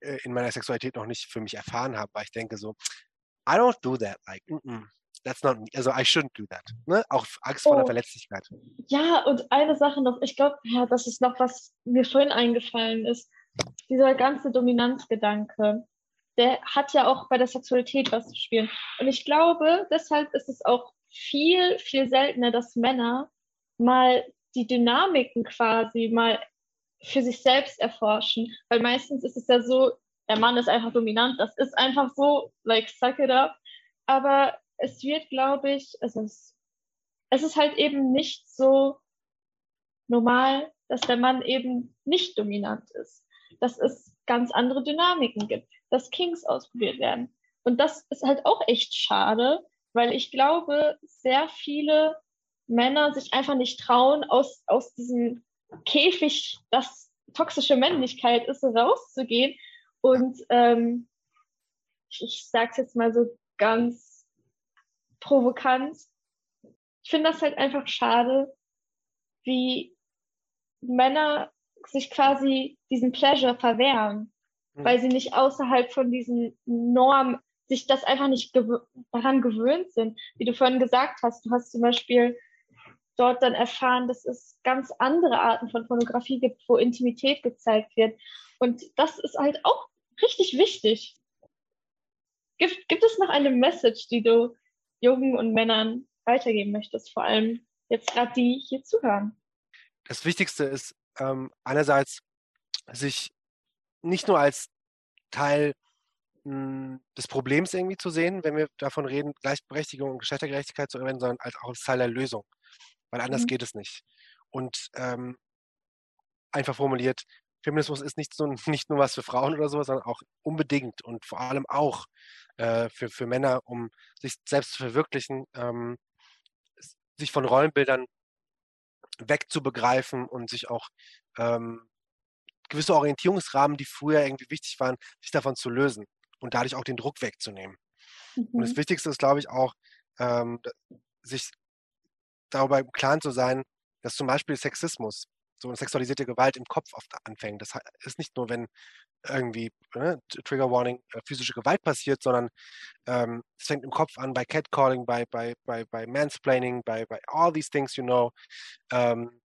S2: äh, in meiner Sexualität noch nicht für mich erfahren habe, weil ich denke so, I don't do that, like, mm -mm, that's not. Also I shouldn't do that. Ne? Auch Angst oh. vor der oh. Verletzlichkeit.
S1: Ja, und eine Sache noch, ich glaube, ja, das ist noch, was mir vorhin eingefallen ist dieser ganze Dominanzgedanke, der hat ja auch bei der Sexualität was zu spielen. Und ich glaube, deshalb ist es auch viel, viel seltener, dass Männer mal die Dynamiken quasi mal für sich selbst erforschen. Weil meistens ist es ja so, der Mann ist einfach dominant, das ist einfach so, like, suck it up. Aber es wird, glaube ich, es ist, es ist halt eben nicht so normal, dass der Mann eben nicht dominant ist dass es ganz andere Dynamiken gibt, dass Kings ausprobiert werden. Und das ist halt auch echt schade, weil ich glaube, sehr viele Männer sich einfach nicht trauen, aus, aus diesem Käfig, das toxische Männlichkeit ist, rauszugehen. Und ähm, ich, ich sage es jetzt mal so ganz provokant. Ich finde das halt einfach schade, wie Männer sich quasi diesen Pleasure verwehren, mhm. weil sie nicht außerhalb von diesen Normen sich das einfach nicht gewö daran gewöhnt sind. Wie du vorhin gesagt hast, du hast zum Beispiel dort dann erfahren, dass es ganz andere Arten von Pornografie gibt, wo Intimität gezeigt wird. Und das ist halt auch richtig wichtig. Gibt, gibt es noch eine Message, die du Jungen und Männern weitergeben möchtest, vor allem jetzt gerade die hier zuhören?
S2: Das Wichtigste ist ähm, einerseits, sich nicht nur als Teil mh, hm, des Problems irgendwie zu sehen, wenn wir davon reden, Gleichberechtigung und Geschlechtergerechtigkeit zu erwähnen, sondern als auch als Teil der Lösung. Weil anders mhm. geht es nicht. Und ähm, einfach formuliert, Feminismus ist nicht, so, nicht nur was für Frauen oder sowas, sondern auch unbedingt und vor allem auch äh, für, für Männer, um sich selbst zu verwirklichen, ähm, sich von Rollenbildern wegzubegreifen und sich auch ähm, gewisse Orientierungsrahmen, die früher irgendwie wichtig waren, sich davon zu lösen und dadurch auch den Druck wegzunehmen. Mhm. Und das mhm. Wichtigste ist, glaube ich, auch, ähm, sich darüber im Klaren zu sein, dass zum Beispiel Sexismus so sexualisierte Gewalt im Kopf oft anfängt. Das ist nicht nur, wenn irgendwie ne, Trigger Warning äh, physische Gewalt passiert, sondern ähm, es fängt im Kopf an bei Catcalling, bei, bei, bei, bei Mansplaining, bei, bei all these things, you know. Ähm,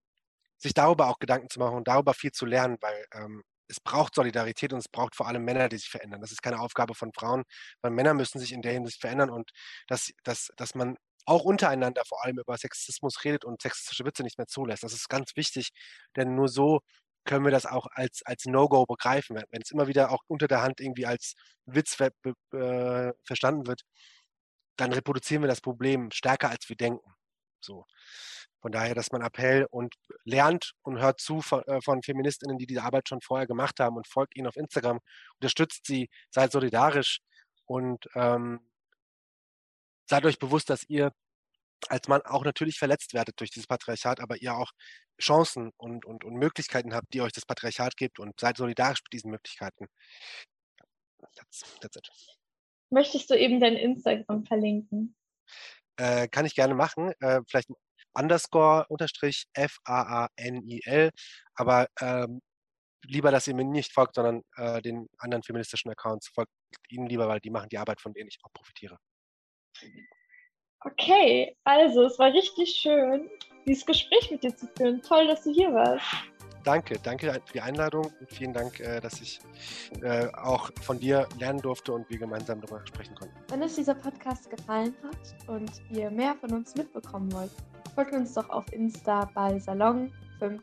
S2: sich darüber auch Gedanken zu machen und darüber viel zu lernen, weil ähm, es braucht Solidarität und es braucht vor allem Männer, die sich verändern. Das ist keine Aufgabe von Frauen, weil Männer müssen sich in der Hinsicht verändern und dass, dass, dass man auch untereinander vor allem über Sexismus redet und sexistische Witze nicht mehr zulässt. Das ist ganz wichtig, denn nur so können wir das auch als, als No-Go begreifen. Wenn es immer wieder auch unter der Hand irgendwie als Witz ver äh, verstanden wird, dann reproduzieren wir das Problem stärker, als wir denken. So. Von daher, dass man Appell und lernt und hört zu von, äh, von, Feministinnen, die diese Arbeit schon vorher gemacht haben und folgt ihnen auf Instagram, unterstützt sie, seid solidarisch und ähm, seid euch bewusst, dass ihr als Mann auch natürlich verletzt werdet durch dieses Patriarchat, aber ihr auch Chancen und, und, und Möglichkeiten habt, die euch das Patriarchat gibt und seid solidarisch mit diesen Möglichkeiten.
S1: That's, that's it. Möchtest du eben dein Instagram verlinken?
S2: Äh, kann ich gerne machen. Äh, vielleicht underscore unterstrich F-A-A-N-I-L. Aber ähm, lieber, dass ihr mir nicht folgt, sondern äh, den anderen feministischen Accounts folgt ihnen lieber, weil die machen die Arbeit, von denen ich auch profitiere.
S1: Okay, also es war richtig schön, dieses Gespräch mit dir zu führen. Toll, dass du hier warst.
S2: Danke, danke für die Einladung und vielen Dank, äh, dass ich äh, auch von dir lernen durfte und wir gemeinsam darüber sprechen konnten.
S1: Wenn euch dieser Podcast gefallen hat und ihr mehr von uns mitbekommen wollt, folgt uns doch auf Insta bei Salon 5